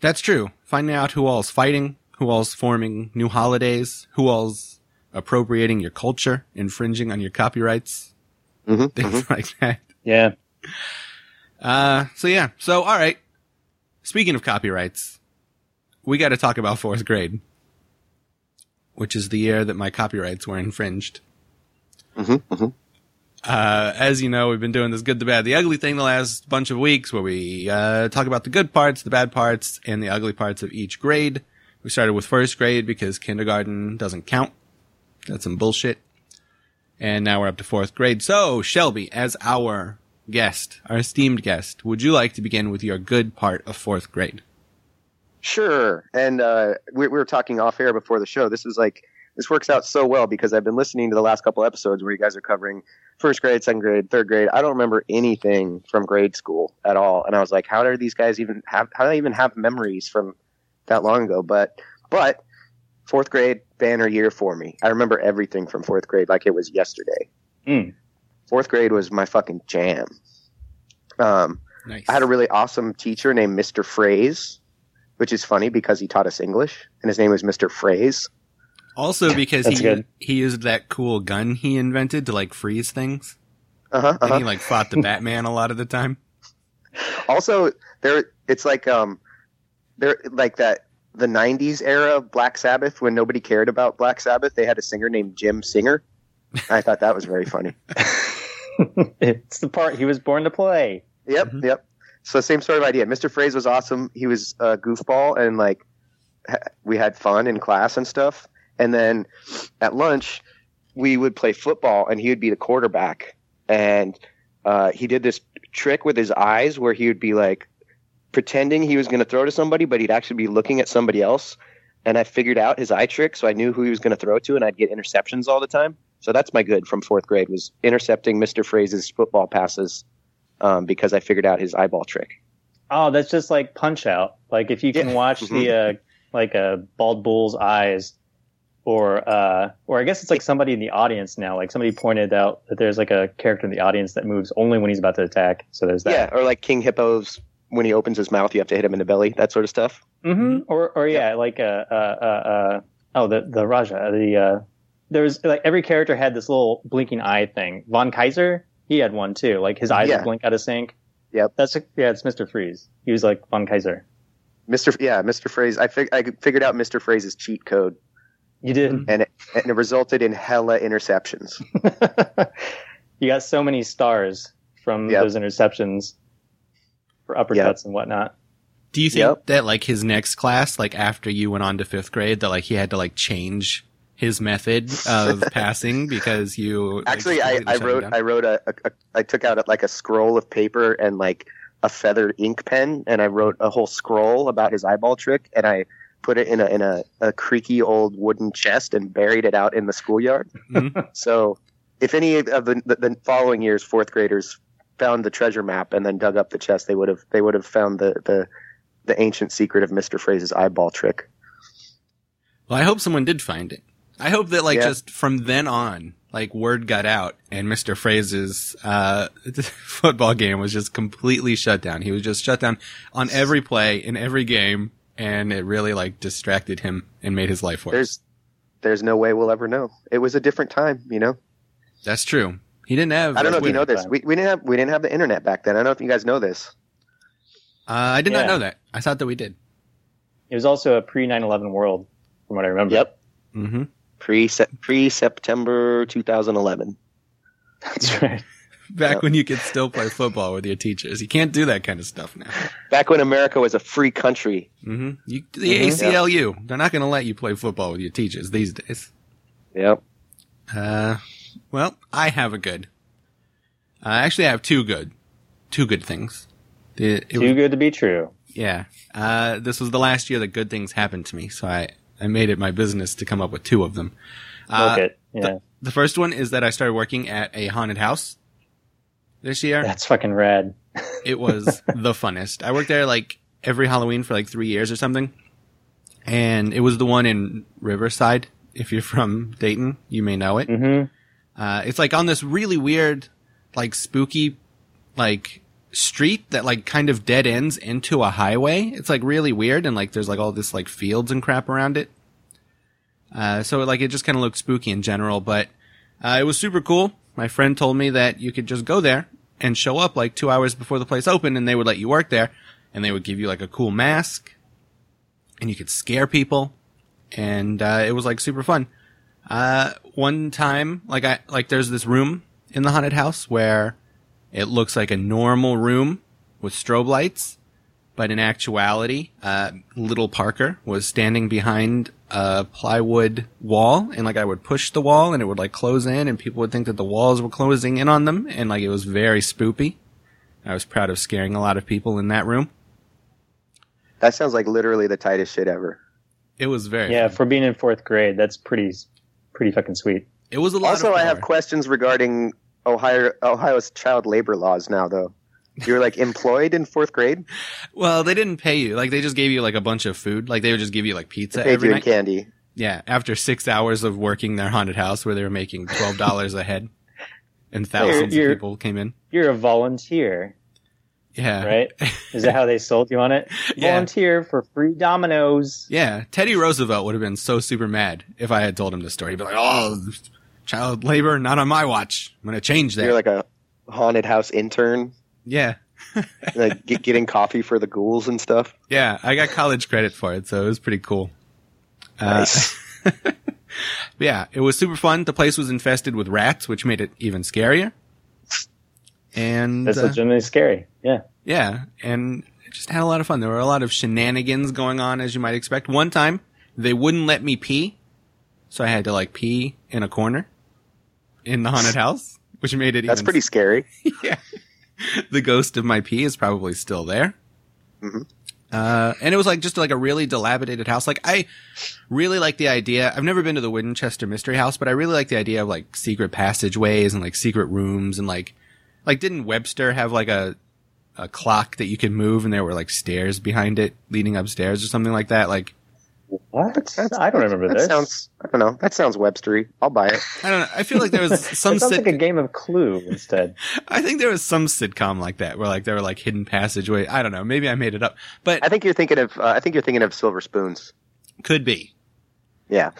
[SPEAKER 1] That's true. Finding out who all's fighting, who all's forming new holidays, who all's appropriating your culture, infringing on your copyrights,
[SPEAKER 3] Mm-hmm. [LAUGHS]
[SPEAKER 1] things like that.
[SPEAKER 2] Yeah.
[SPEAKER 1] Uh, so yeah. So, all right. Speaking of copyrights, we got to talk about fourth grade, which is the year that my copyrights were infringed.
[SPEAKER 3] Mm-hmm. Mm-hmm.
[SPEAKER 1] Uh, as you know, we've been doing this good, the bad, the ugly thing the last bunch of weeks where we, uh, talk about the good parts, the bad parts, and the ugly parts of each grade. We started with first grade because kindergarten doesn't count. That's some bullshit. And now we're up to fourth grade. So, Shelby, as our guest, our esteemed guest, would you like to begin with your good part of fourth grade?
[SPEAKER 3] Sure. And uh, we, we were talking off air before the show. This is like this works out so well because I've been listening to the last couple episodes where you guys are covering first grade, second grade, third grade. I don't remember anything from grade school at all, and I was like, how do these guys even have? How do they even have memories from that long ago? But but fourth grade banner year for me. I remember everything from fourth grade like it was yesterday.
[SPEAKER 2] Mm.
[SPEAKER 3] Fourth grade was my fucking jam. Um,
[SPEAKER 1] Nice.
[SPEAKER 3] I had a really awesome teacher named Mr. Phrase, which is funny because he taught us English, and his name was Mr. Phrase.
[SPEAKER 1] also because he
[SPEAKER 2] good.
[SPEAKER 1] he used that cool gun he invented to like freeze things,
[SPEAKER 3] Uh huh.
[SPEAKER 1] and he like fought the Batman a lot of the time. [LAUGHS]
[SPEAKER 3] Also, there it's like um, there like that the '90s era of Black Sabbath when nobody cared about Black Sabbath. They had a singer named Jim Singer. I thought that was very funny. [LAUGHS] [LAUGHS]
[SPEAKER 2] it's the part he was born to play.
[SPEAKER 3] Yep,
[SPEAKER 1] Mhm.
[SPEAKER 3] yep. So same sort of idea. Mr. Phrase was awesome. He was a goofball and like ha- we had fun in class and stuff. And then at lunch we would play football and he would be the quarterback. And uh, he did this trick with his eyes where he would be like pretending he was going to throw to somebody, but he'd actually be looking at somebody else. And I figured out his eye trick, so I knew who he was going to throw to, and I'd get interceptions all the time. So that's my good from fourth grade was intercepting Mr. Phrase's football passes um, because I figured out his eyeball trick.
[SPEAKER 2] Oh, that's just like Punch Out. Like if you can
[SPEAKER 3] Yeah.
[SPEAKER 2] watch the uh, like a bald bull's eyes, or uh, or I guess it's like somebody in the audience now. Like somebody pointed out that there's like a character in the audience that moves only when he's about to attack. So there's that.
[SPEAKER 3] Yeah, or like King Hippo's when he opens his mouth, you have to hit him in the belly, that sort of stuff.
[SPEAKER 2] hmm Or or yeah, like uh, uh, uh, uh, oh the the Raja the uh, was like every character had this little blinking eye thing. Von Kaiser he had one too. Like his eyes
[SPEAKER 3] Yeah.
[SPEAKER 2] would blink out of sync.
[SPEAKER 3] Yep.
[SPEAKER 2] That's yeah, it's Mister Freeze. He was like Von Kaiser.
[SPEAKER 3] Mr. Yeah, Mr. Freeze. I, fig- I figured out Mr. Freeze's cheat code,
[SPEAKER 2] You did.
[SPEAKER 3] and it, and it resulted in hella interceptions. [LAUGHS]
[SPEAKER 2] you got so many stars from
[SPEAKER 3] Yep.
[SPEAKER 2] those interceptions for uppercuts
[SPEAKER 3] Yep.
[SPEAKER 2] and whatnot.
[SPEAKER 1] Do you think
[SPEAKER 3] Yep.
[SPEAKER 1] that like his next class, like after you went on to fifth grade, that like he had to like change his method of [LAUGHS] passing because you like,
[SPEAKER 3] Actually, I, I wrote? I wrote a, a, a I took out like a scroll of paper and like a feathered ink pen, and I wrote a whole scroll about his eyeball trick, and I put it in a in a, a creaky old wooden chest and buried it out in the schoolyard.
[SPEAKER 1] Mhm. [LAUGHS]
[SPEAKER 3] So, if any of the, the the following years fourth graders found the treasure map and then dug up the chest, they would have they would have found the the the ancient secret of Mister Phrase's eyeball trick.
[SPEAKER 1] Well, I hope someone did find it. I hope that like
[SPEAKER 3] Yeah.
[SPEAKER 1] just from then on, like word got out and Mr. Phrase's uh [LAUGHS] football game was just completely shut down. He was just shut down on every play in every game and it really like distracted him and made his life worse.
[SPEAKER 3] There's there's no way we'll ever know. It was a different time, you know.
[SPEAKER 1] That's true. He didn't have
[SPEAKER 3] I don't know if you know this. We, we didn't have we didn't have the internet back then. I don't know if you guys know this.
[SPEAKER 1] Uh, I did
[SPEAKER 2] Yeah.
[SPEAKER 1] not know that. I thought that we did.
[SPEAKER 2] It was also a pre 9/11 world, from what I remember.
[SPEAKER 3] Yep.
[SPEAKER 1] hmm
[SPEAKER 3] Pre pre September 2011.
[SPEAKER 2] that's right.
[SPEAKER 1] Back
[SPEAKER 3] Yep.
[SPEAKER 1] when you could still play football with your teachers. You can't do that kind of stuff now.
[SPEAKER 3] Back when America was a free country.
[SPEAKER 1] mm-hmm. You, the
[SPEAKER 3] Mhm.
[SPEAKER 1] ACLU, they're not going to let you play football with your teachers these days.
[SPEAKER 3] Yep.
[SPEAKER 1] Uh, well, I have a good. Uh, actually, I have two good, two good things. It, it
[SPEAKER 2] Too
[SPEAKER 1] was,
[SPEAKER 2] good to be true.
[SPEAKER 1] yeah. Uh, this was the last year that good things happened to me, so I, I made it my business to come up with two of them. Uh,
[SPEAKER 2] it. Yeah.
[SPEAKER 1] the, the first one is that I started working at a haunted house this year.
[SPEAKER 2] That's fucking rad. [LAUGHS]
[SPEAKER 1] It was the funnest. I worked there like every Halloween for like three years or something. And it was the one in Riverside. If you're from Dayton, you may know it.
[SPEAKER 2] hmm
[SPEAKER 1] Uh, it's like on this really weird, like spooky, like street that like kind of dead ends into a highway. It's like really weird and like there's like all this like fields and crap around it. Uh, so like it just kind of looked spooky in general, but, uh, it was super cool. My friend told me that you could just go there and show up like two hours before the place opened and they would let you work there and they would give you like a cool mask and you could scare people and, uh, it was like super fun. Uh, one time, like I, like there's this room in the haunted house where it looks like a normal room with strobe lights, but in actuality, uh, little Parker was standing behind a plywood wall and like I would push the wall and it would like close in and people would think that the walls were closing in on them and like it was very spoopy. I was proud of scaring a lot of people in that room.
[SPEAKER 3] That sounds like literally the tightest shit ever.
[SPEAKER 1] It was very
[SPEAKER 2] Yeah,
[SPEAKER 1] fun.
[SPEAKER 2] for being in fourth grade, that's pretty pretty fucking sweet.
[SPEAKER 1] It was a lot.
[SPEAKER 3] Also,
[SPEAKER 1] of
[SPEAKER 3] I have questions regarding Ohio Ohio's child labor laws now, though. You were like employed in fourth grade. [LAUGHS]
[SPEAKER 1] Well, they didn't pay you. Like they just gave you like a bunch of food. Like they would just give you like pizza
[SPEAKER 3] They paid
[SPEAKER 1] every
[SPEAKER 3] you
[SPEAKER 1] night.
[SPEAKER 3] candy.
[SPEAKER 1] Yeah, after six hours of working their haunted house, where they were making twelve dollars a head, and [LAUGHS] thousands
[SPEAKER 2] You're-
[SPEAKER 1] of people came in.
[SPEAKER 2] You're a volunteer,
[SPEAKER 1] Yeah,
[SPEAKER 2] right? Is that how they sold you on it? [LAUGHS]
[SPEAKER 1] Yeah.
[SPEAKER 2] Volunteer for free Domino's.
[SPEAKER 1] Yeah, Teddy Roosevelt would have been so super mad if I had told him this story. He'd be like, "Oh, child labor, not on my watch. I'm gonna change that."
[SPEAKER 3] You're like a haunted house intern,
[SPEAKER 1] yeah, [LAUGHS]
[SPEAKER 3] like get, getting coffee for the ghouls and stuff.
[SPEAKER 1] yeah. I got college credit for it, so it was pretty cool. Uh,
[SPEAKER 3] Nice. [LAUGHS]
[SPEAKER 1] yeah, it was super fun. The place was infested with rats, which made it even scarier. And
[SPEAKER 2] That's
[SPEAKER 1] uh,
[SPEAKER 2] legitimately scary. Yeah.
[SPEAKER 1] Yeah, and it just had a lot of fun. There were a lot of shenanigans going on, as you might expect. One time, they wouldn't let me pee, so I had to like pee in a corner in the haunted house, which made it
[SPEAKER 3] That's pretty scary. [LAUGHS]
[SPEAKER 1] yeah. The ghost of my pee is probably still there.
[SPEAKER 3] Mhm.
[SPEAKER 1] Uh, and it was like just like a really dilapidated house. Like I really like the idea. I've never been to the Winchester Mystery House, but I really like the idea of like secret passageways and like secret rooms and like, like didn't Webster have like a, a clock that you could move and there were like stairs behind it leading upstairs or something like that? Like,
[SPEAKER 2] What? I don't remember
[SPEAKER 3] that
[SPEAKER 2] this.
[SPEAKER 3] sounds. I don't know. That sounds Webstery. I'll buy it.
[SPEAKER 1] I don't know. I feel like there was [LAUGHS] some
[SPEAKER 2] it sounds
[SPEAKER 1] sit-
[SPEAKER 2] like a game of Clue instead. [LAUGHS]
[SPEAKER 1] I think there was some sitcom like that where like there were like hidden passageway. I don't know. Maybe I made it up, but
[SPEAKER 3] I think you're thinking of. Uh, I think you're thinking of Silver Spoons.
[SPEAKER 1] could be.
[SPEAKER 3] Yeah,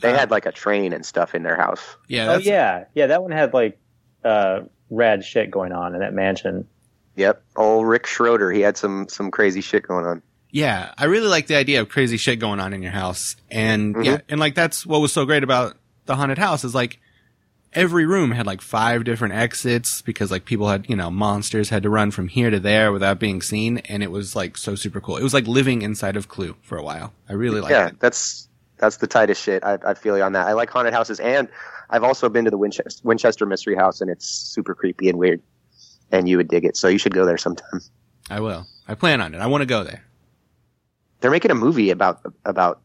[SPEAKER 3] they
[SPEAKER 1] Uh,
[SPEAKER 3] had like a train and stuff in their house.
[SPEAKER 1] Yeah.
[SPEAKER 2] oh yeah, yeah. That one had like uh, rad shit going on in that mansion.
[SPEAKER 3] Yep. Old Rick Schroder. He had some some crazy shit going on.
[SPEAKER 1] Yeah, I really like the idea of crazy shit going on in your house. And
[SPEAKER 3] Mhm.
[SPEAKER 1] yeah, and like that's what was so great about the haunted house is like every room had like five different exits because like people had, you know, monsters had to run from here to there without being seen and it was like so super cool. It was like living inside of Clue for a while. I really like
[SPEAKER 3] yeah,
[SPEAKER 1] it.
[SPEAKER 3] that's that's the tightest shit. I, I feel you on that. I like haunted houses, and I've also been to the Winchester, Winchester Mystery House, and it's super creepy and weird. And you would dig it, so you should go there sometime.
[SPEAKER 1] I will. I plan on it. I want to go there.
[SPEAKER 3] They're making a movie about about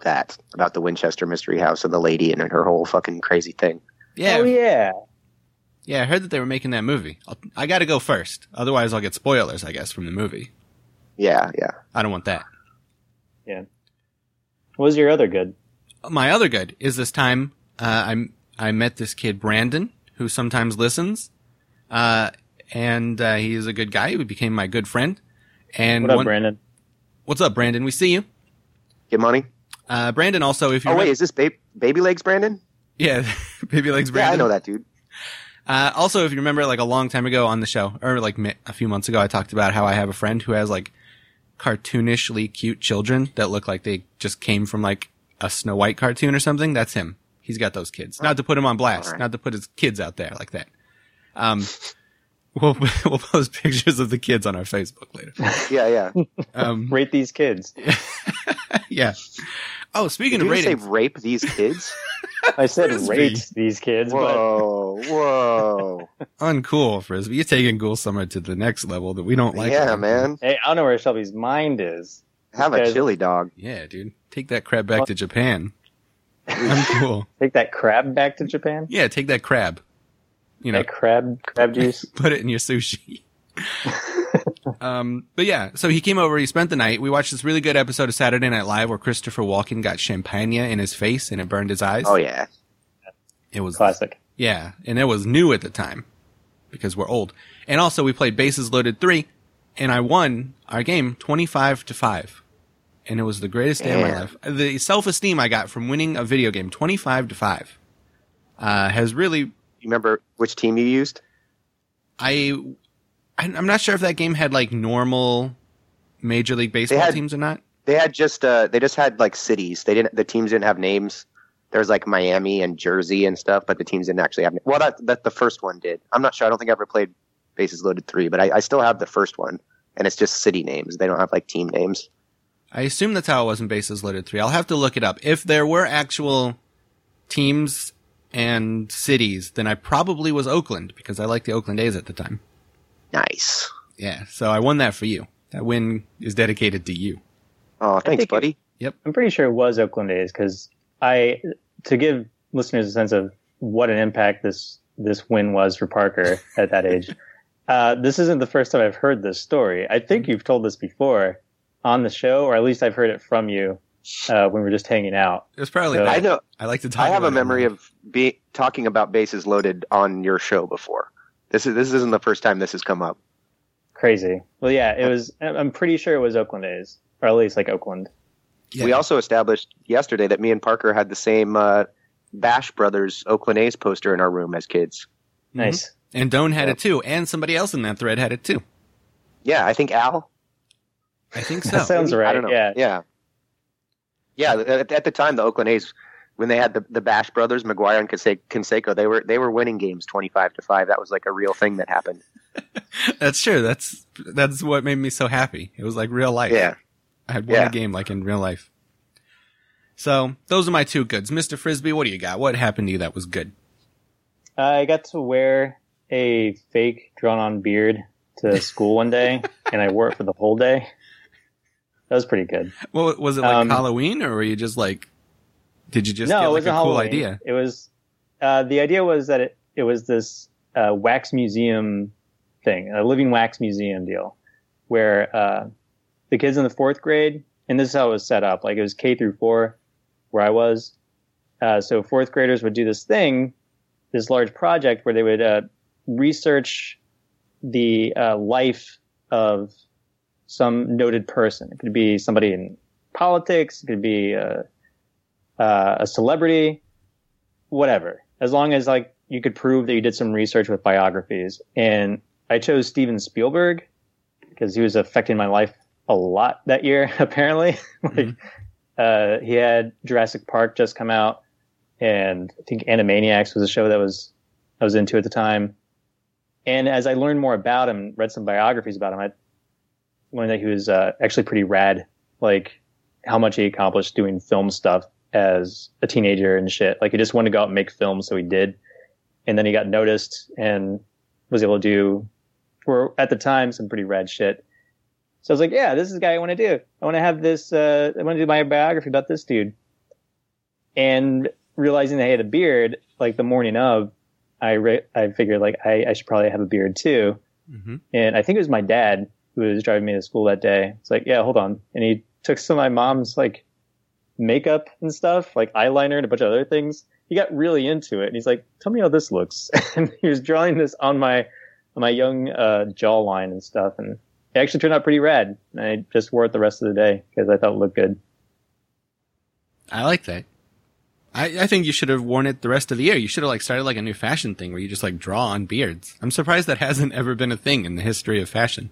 [SPEAKER 3] that, about the Winchester Mystery House and the lady and her whole fucking crazy thing.
[SPEAKER 1] Yeah.
[SPEAKER 2] Oh yeah.
[SPEAKER 1] Yeah, I heard that they were making that movie. I'll, I got to go first. Otherwise, I'll get spoilers, I guess, from the movie.
[SPEAKER 3] Yeah, yeah.
[SPEAKER 1] I don't want that. Yeah.
[SPEAKER 2] What was your other good?
[SPEAKER 1] my other good is this time uh, I I met this kid Brandon who sometimes listens, uh, and uh, he is a good guy. He became my good friend. And
[SPEAKER 2] What up,
[SPEAKER 1] one-
[SPEAKER 2] Brandon?
[SPEAKER 1] What's up, Brandon? We see you.
[SPEAKER 3] Get money.
[SPEAKER 1] Uh, Brandon also, if you
[SPEAKER 3] Oh wait, is this ba- baby legs, Brandon?
[SPEAKER 1] yeah, [LAUGHS] baby legs, Brandon.
[SPEAKER 3] Yeah, I know that dude.
[SPEAKER 1] Uh, also, if you remember, like a long time ago on the show, or like a few months ago, I talked about how I have a friend who has like cartoonishly cute children that look like they just came from like a Snow White cartoon or something. That's him. He's got those kids. Not to put him on blast,
[SPEAKER 3] Alright.
[SPEAKER 1] not to put his kids out there like that. Um, we'll [LAUGHS] we'll post pictures of the kids on our Facebook later.
[SPEAKER 3] Yeah, yeah.
[SPEAKER 1] Um, [LAUGHS]
[SPEAKER 2] Rate these kids. [LAUGHS]
[SPEAKER 1] yeah. Oh, speaking
[SPEAKER 3] Did
[SPEAKER 1] of
[SPEAKER 3] you say rape these kids?
[SPEAKER 2] I said
[SPEAKER 1] Frisbee.
[SPEAKER 2] rate these kids, but
[SPEAKER 3] whoa, whoa.
[SPEAKER 1] uncool frisbee. You're taking Ghoul Summer to the next level that we don't like.
[SPEAKER 3] yeah,
[SPEAKER 1] anymore.
[SPEAKER 3] man.
[SPEAKER 2] hey, I don't know where Shelby's mind is.
[SPEAKER 3] Have a
[SPEAKER 2] Guys-
[SPEAKER 3] chili dog.
[SPEAKER 1] Yeah, dude. Take that crab back to Japan. I'm cool.
[SPEAKER 2] Take that crab back to Japan.
[SPEAKER 1] Yeah, take that crab. You know,
[SPEAKER 2] That crab crab juice. [LAUGHS]
[SPEAKER 1] put it in your sushi. [LAUGHS] um, but yeah, so he came over, he spent the night. We watched this really good episode of Saturday Night Live where Christopher Walken got champagne in his face and it burned his eyes.
[SPEAKER 3] Oh yeah.
[SPEAKER 1] It was,
[SPEAKER 2] Classic.
[SPEAKER 1] yeah, and it was new at the time because we're old. And also we played Bases Loaded 3 and I won our game 25 to 5. And it was the greatest day of my life. The self-esteem I got from winning a video game 25 to 5 uh, has really
[SPEAKER 3] You remember which team you used?
[SPEAKER 1] I I'm not sure if that game had like normal Major League Baseball
[SPEAKER 3] had-
[SPEAKER 1] teams or not.
[SPEAKER 3] They had just uh they just had like cities. They didn't the teams didn't have names. There was like Miami and Jersey and stuff, but the teams didn't actually have na- well that that the first one did. I'm not sure. I don't think I ever played Bases Loaded three, but I, I still have the first one. And it's just city names. They don't have like team names.
[SPEAKER 1] I assume that's how it was in Bases Loaded 3. I'll have to look it up. If there were actual teams and cities, then I probably was Oakland because I liked the Oakland A's at the time.
[SPEAKER 3] Nice.
[SPEAKER 1] Yeah, so I won that for you. That win is dedicated to you.
[SPEAKER 3] Oh, thanks,
[SPEAKER 2] buddy. it-
[SPEAKER 3] buddy.
[SPEAKER 2] I'm pretty sure it was Oakland A's because I to give listeners a sense of what an impact this this win was for Parker [LAUGHS] at that age. Uh, this isn't the first time I've heard this story. I think you've told this before on the show, or at least I've heard it from you uh, when we were just hanging out.
[SPEAKER 1] It was probably.
[SPEAKER 2] So-
[SPEAKER 1] I,
[SPEAKER 3] I know.
[SPEAKER 1] I like to talk.
[SPEAKER 3] I have a
[SPEAKER 1] about it
[SPEAKER 3] memory
[SPEAKER 1] more.
[SPEAKER 3] of be talking about bases loaded on your show before. This is this isn't the first time this has come up.
[SPEAKER 2] Crazy. Well, yeah, it was. I'm pretty sure it was Oakland A's, or at least like Oakland.
[SPEAKER 1] Yeah.
[SPEAKER 3] We also established yesterday that me and Parker had the same uh, Bash Brothers Oakland A's poster in our room as kids.
[SPEAKER 1] Mhm.
[SPEAKER 2] Nice.
[SPEAKER 1] And Doan had
[SPEAKER 3] Yeah.
[SPEAKER 1] it too, and somebody else in that thread had it too.
[SPEAKER 3] Yeah, I think Al.
[SPEAKER 1] I think [LAUGHS] so.
[SPEAKER 2] That sounds right.
[SPEAKER 3] I don't know.
[SPEAKER 2] Yeah.
[SPEAKER 3] yeah, yeah. At, at the time, the Oakland A's, when they had the, the Bash Brothers, McGwire and Canse- Canseco, they were they were winning games twenty five to five. That was like a real thing that happened. [LAUGHS]
[SPEAKER 1] That's true. That's that's what made me so happy. It was like real life.
[SPEAKER 3] Yeah.
[SPEAKER 1] I had won
[SPEAKER 3] Yeah.
[SPEAKER 1] a game like in real life. So those are my two goods, Mister Frisbee. What do you got? What happened to you that was good?
[SPEAKER 2] I got to wear a fake drawn-on beard to school one day, [LAUGHS] and I wore it for the whole day. That was pretty good.
[SPEAKER 1] Well, was it like
[SPEAKER 2] Um,
[SPEAKER 1] Halloween, or were you just like? Did you just
[SPEAKER 2] no,
[SPEAKER 1] get
[SPEAKER 2] it
[SPEAKER 1] like a cool
[SPEAKER 2] Halloween.
[SPEAKER 1] idea?
[SPEAKER 2] It was uh, the idea was that it, it was this uh, wax museum thing, a living wax museum deal, where uh, the kids in the fourth grade, and this is how it was set up. Like it was K through four, where I was. Uh, so fourth graders would do this thing, this large project where they would uh, research the uh, life of some noted person. It could be somebody in politics. It could be uh, uh, a celebrity, whatever. As long as like you could prove that you did some research with biographies. And I chose Steven Spielberg because he was affecting my life a lot that year. [LAUGHS] Apparently, [LAUGHS] like
[SPEAKER 1] Mhm.
[SPEAKER 2] uh, he had Jurassic Park just come out, and I think Animaniacs was a show that was I was into at the time. And as I learned more about him, read some biographies about him, I learned that he was uh, actually pretty rad. Like how much he accomplished doing film stuff as a teenager and shit. Like he just wanted to go out and make films, so he did. And then he got noticed and was able to do, for at the time, some pretty rad shit. So I was like, yeah, this is the guy I want to do. I want to have this. Uh, I want to do my biography about this dude. And realizing that he had a beard, like the morning of, I re- I figured like I, I should probably have a beard too.
[SPEAKER 1] hmm
[SPEAKER 2] And I think it was my dad who was driving me to school that day. It's like, yeah, hold on. And he took some of my mom's like makeup and stuff, like eyeliner and a bunch of other things. He got really into it and he's like, tell me how this looks. [LAUGHS] and he was drawing this on my, on my young, uh, jawline and stuff. And it actually turned out pretty rad. And I just wore it the rest of the day because I thought it looked good.
[SPEAKER 1] I like that. I, I think you should have worn it the rest of the year. You should have like started like a new fashion thing where you just like draw on beards. I'm surprised that hasn't ever been a thing in the history of fashion.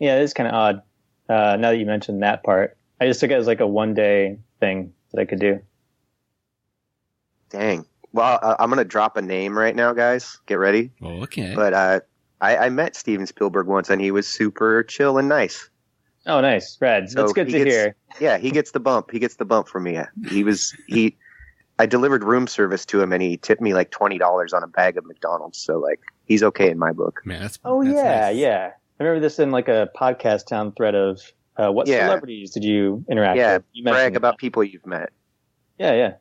[SPEAKER 2] Yeah, it is kind of odd. Uh, now that you mentioned that part, I just took it as like a one day thing that I could do.
[SPEAKER 3] Dang. Well, uh, I'm gonna drop a name right now, guys. Get ready.
[SPEAKER 1] Well, okay.
[SPEAKER 3] But uh, I, I met Steven Spielberg once, and he was super chill and nice.
[SPEAKER 2] Oh, nice. Rad.
[SPEAKER 3] So
[SPEAKER 2] That's good
[SPEAKER 3] he
[SPEAKER 2] to
[SPEAKER 3] gets-
[SPEAKER 2] hear.
[SPEAKER 3] Yeah, he gets the bump. He gets the bump from me. He was he. I delivered room service to him, and he tipped me like twenty dollars on a bag of McDonald's. So like, he's okay in my book.
[SPEAKER 1] Man, that's
[SPEAKER 2] Oh
[SPEAKER 1] that's
[SPEAKER 2] yeah,
[SPEAKER 1] nice.
[SPEAKER 2] yeah. I remember this in like a podcast town thread of uh, what
[SPEAKER 3] Yeah.
[SPEAKER 2] celebrities did you interact
[SPEAKER 3] Yeah,
[SPEAKER 2] with? You mentioned
[SPEAKER 3] Brag
[SPEAKER 2] that.
[SPEAKER 3] about people you've met.
[SPEAKER 2] Yeah, yeah.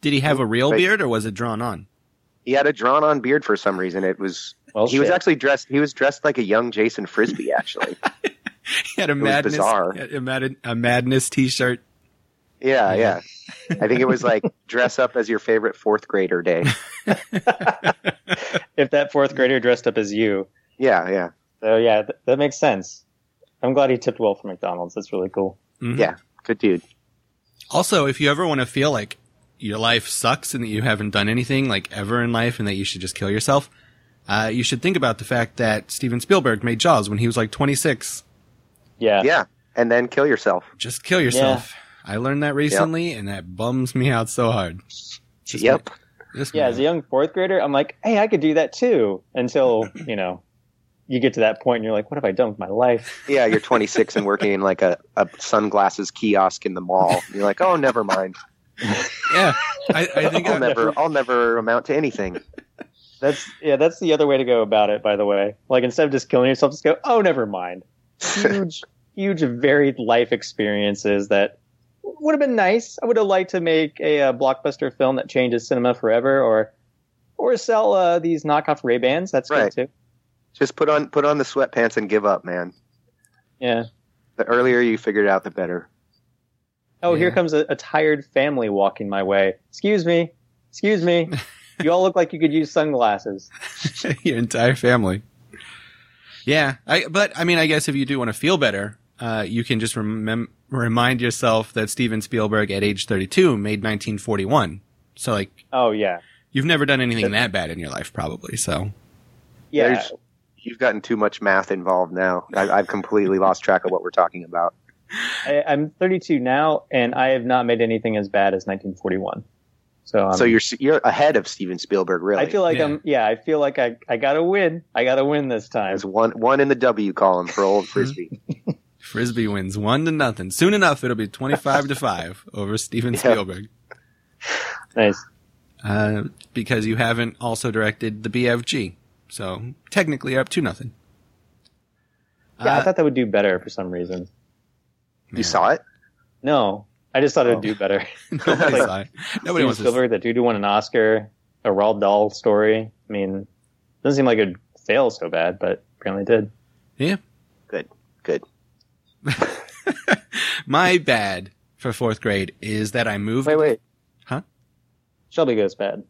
[SPEAKER 1] Did he have a real
[SPEAKER 3] Right.
[SPEAKER 1] beard or was it drawn on?
[SPEAKER 3] He had a drawn-on beard for some reason. It was
[SPEAKER 2] Well,
[SPEAKER 3] he was actually dressed. He was dressed like a young Jason Frisbee. Actually, [LAUGHS]
[SPEAKER 1] He had a
[SPEAKER 3] was
[SPEAKER 1] madness,
[SPEAKER 3] bizarre.
[SPEAKER 1] a, mad, a madness T-shirt.
[SPEAKER 3] yeah, yeah. I think it was like [LAUGHS] dress up as your favorite fourth grader day. [LAUGHS]
[SPEAKER 2] if that fourth grader dressed up as you.
[SPEAKER 3] Yeah, yeah,
[SPEAKER 2] So yeah, th- that makes sense. I'm glad he tipped well for McDonald's. That's really cool.
[SPEAKER 1] Mhm.
[SPEAKER 3] yeah. Good dude.
[SPEAKER 1] Also, if you ever want to feel like your life sucks and that you haven't done anything like ever in life and that you should just kill yourself, uh, you should think about the fact that Steven Spielberg made Jaws when he was like 26.
[SPEAKER 2] Yeah.
[SPEAKER 3] Yeah, and then kill yourself.
[SPEAKER 1] Just kill yourself. I learned that recently and that bums me out so hard. Just
[SPEAKER 3] Yep.
[SPEAKER 1] Just
[SPEAKER 2] Yeah, as a young fourth grader, I'm like, hey, I could do that too. Until, you know, you get to that point and you're like, what have I done with my life? [LAUGHS]
[SPEAKER 3] Yeah, you're 26 and working in like a, a sunglasses kiosk in the mall. You're like, oh, never mind.
[SPEAKER 1] yeah, I, I think
[SPEAKER 3] I'll
[SPEAKER 1] I,
[SPEAKER 3] never, I'll never amount to anything.
[SPEAKER 2] That's yeah, that's the other way to go about it, by the way. Like instead of just killing yourself, just go, oh, never mind. Huge, [LAUGHS] huge, varied life experiences that would have been nice. I would have liked to make a, uh blockbuster film that changes cinema forever, or or sell uh, these knockoff Ray Bans. That's
[SPEAKER 3] Right.
[SPEAKER 2] good too.
[SPEAKER 3] Just put on put on the sweatpants and give up, man.
[SPEAKER 2] Yeah.
[SPEAKER 3] The earlier you figure it out, the better.
[SPEAKER 2] Oh, here comes a, a tired family walking my way. Excuse me. Excuse me. [LAUGHS] you all look like you could use sunglasses. [LAUGHS]
[SPEAKER 1] your entire family. Yeah, I, but I mean, I guess if you do want to feel better, uh, you can just remem- remind yourself that Steven Spielberg at age 32 made 1941. So like,
[SPEAKER 2] Oh yeah.
[SPEAKER 1] you've never done anything that bad in your life, probably. So
[SPEAKER 2] Yeah.
[SPEAKER 3] There's- You've gotten too much math involved now. I, I've completely [LAUGHS] lost track of what we're talking about.
[SPEAKER 2] I, I'm 32 now, and I have not made anything as bad as 1941. So, um,
[SPEAKER 3] so you're you're ahead of Steven Spielberg, really.
[SPEAKER 2] I feel like
[SPEAKER 1] Yeah.
[SPEAKER 2] I'm. Yeah, I feel like I I gotta win. I gotta win this time.
[SPEAKER 3] There's one one in the W column for old frisbee. [LAUGHS]
[SPEAKER 1] Frisbee wins one to nothing. Soon enough, it'll be 25 to five over Steven
[SPEAKER 3] Yeah.
[SPEAKER 1] Spielberg.
[SPEAKER 2] Nice.
[SPEAKER 1] Uh, because you haven't also directed the BFG. So technically you're up to nothing.
[SPEAKER 2] Yeah, I
[SPEAKER 1] Uh,
[SPEAKER 2] thought that would do better for some reason.
[SPEAKER 3] you saw it?
[SPEAKER 2] No, I just thought it
[SPEAKER 3] Oh.
[SPEAKER 2] would do better. [LAUGHS] [LAUGHS]
[SPEAKER 1] Nobody saw it. Nobody
[SPEAKER 2] Steven
[SPEAKER 1] wants to
[SPEAKER 2] Spielberg, that dude who won an Oscar, a Roald Dahl story. I mean, doesn't seem like it'd fail so bad, but apparently it did.
[SPEAKER 1] Yeah.
[SPEAKER 3] Good, good. [LAUGHS]
[SPEAKER 1] My bad for fourth grade is that I moved.
[SPEAKER 3] Wait, wait. Huh?
[SPEAKER 2] Shelby goes bad.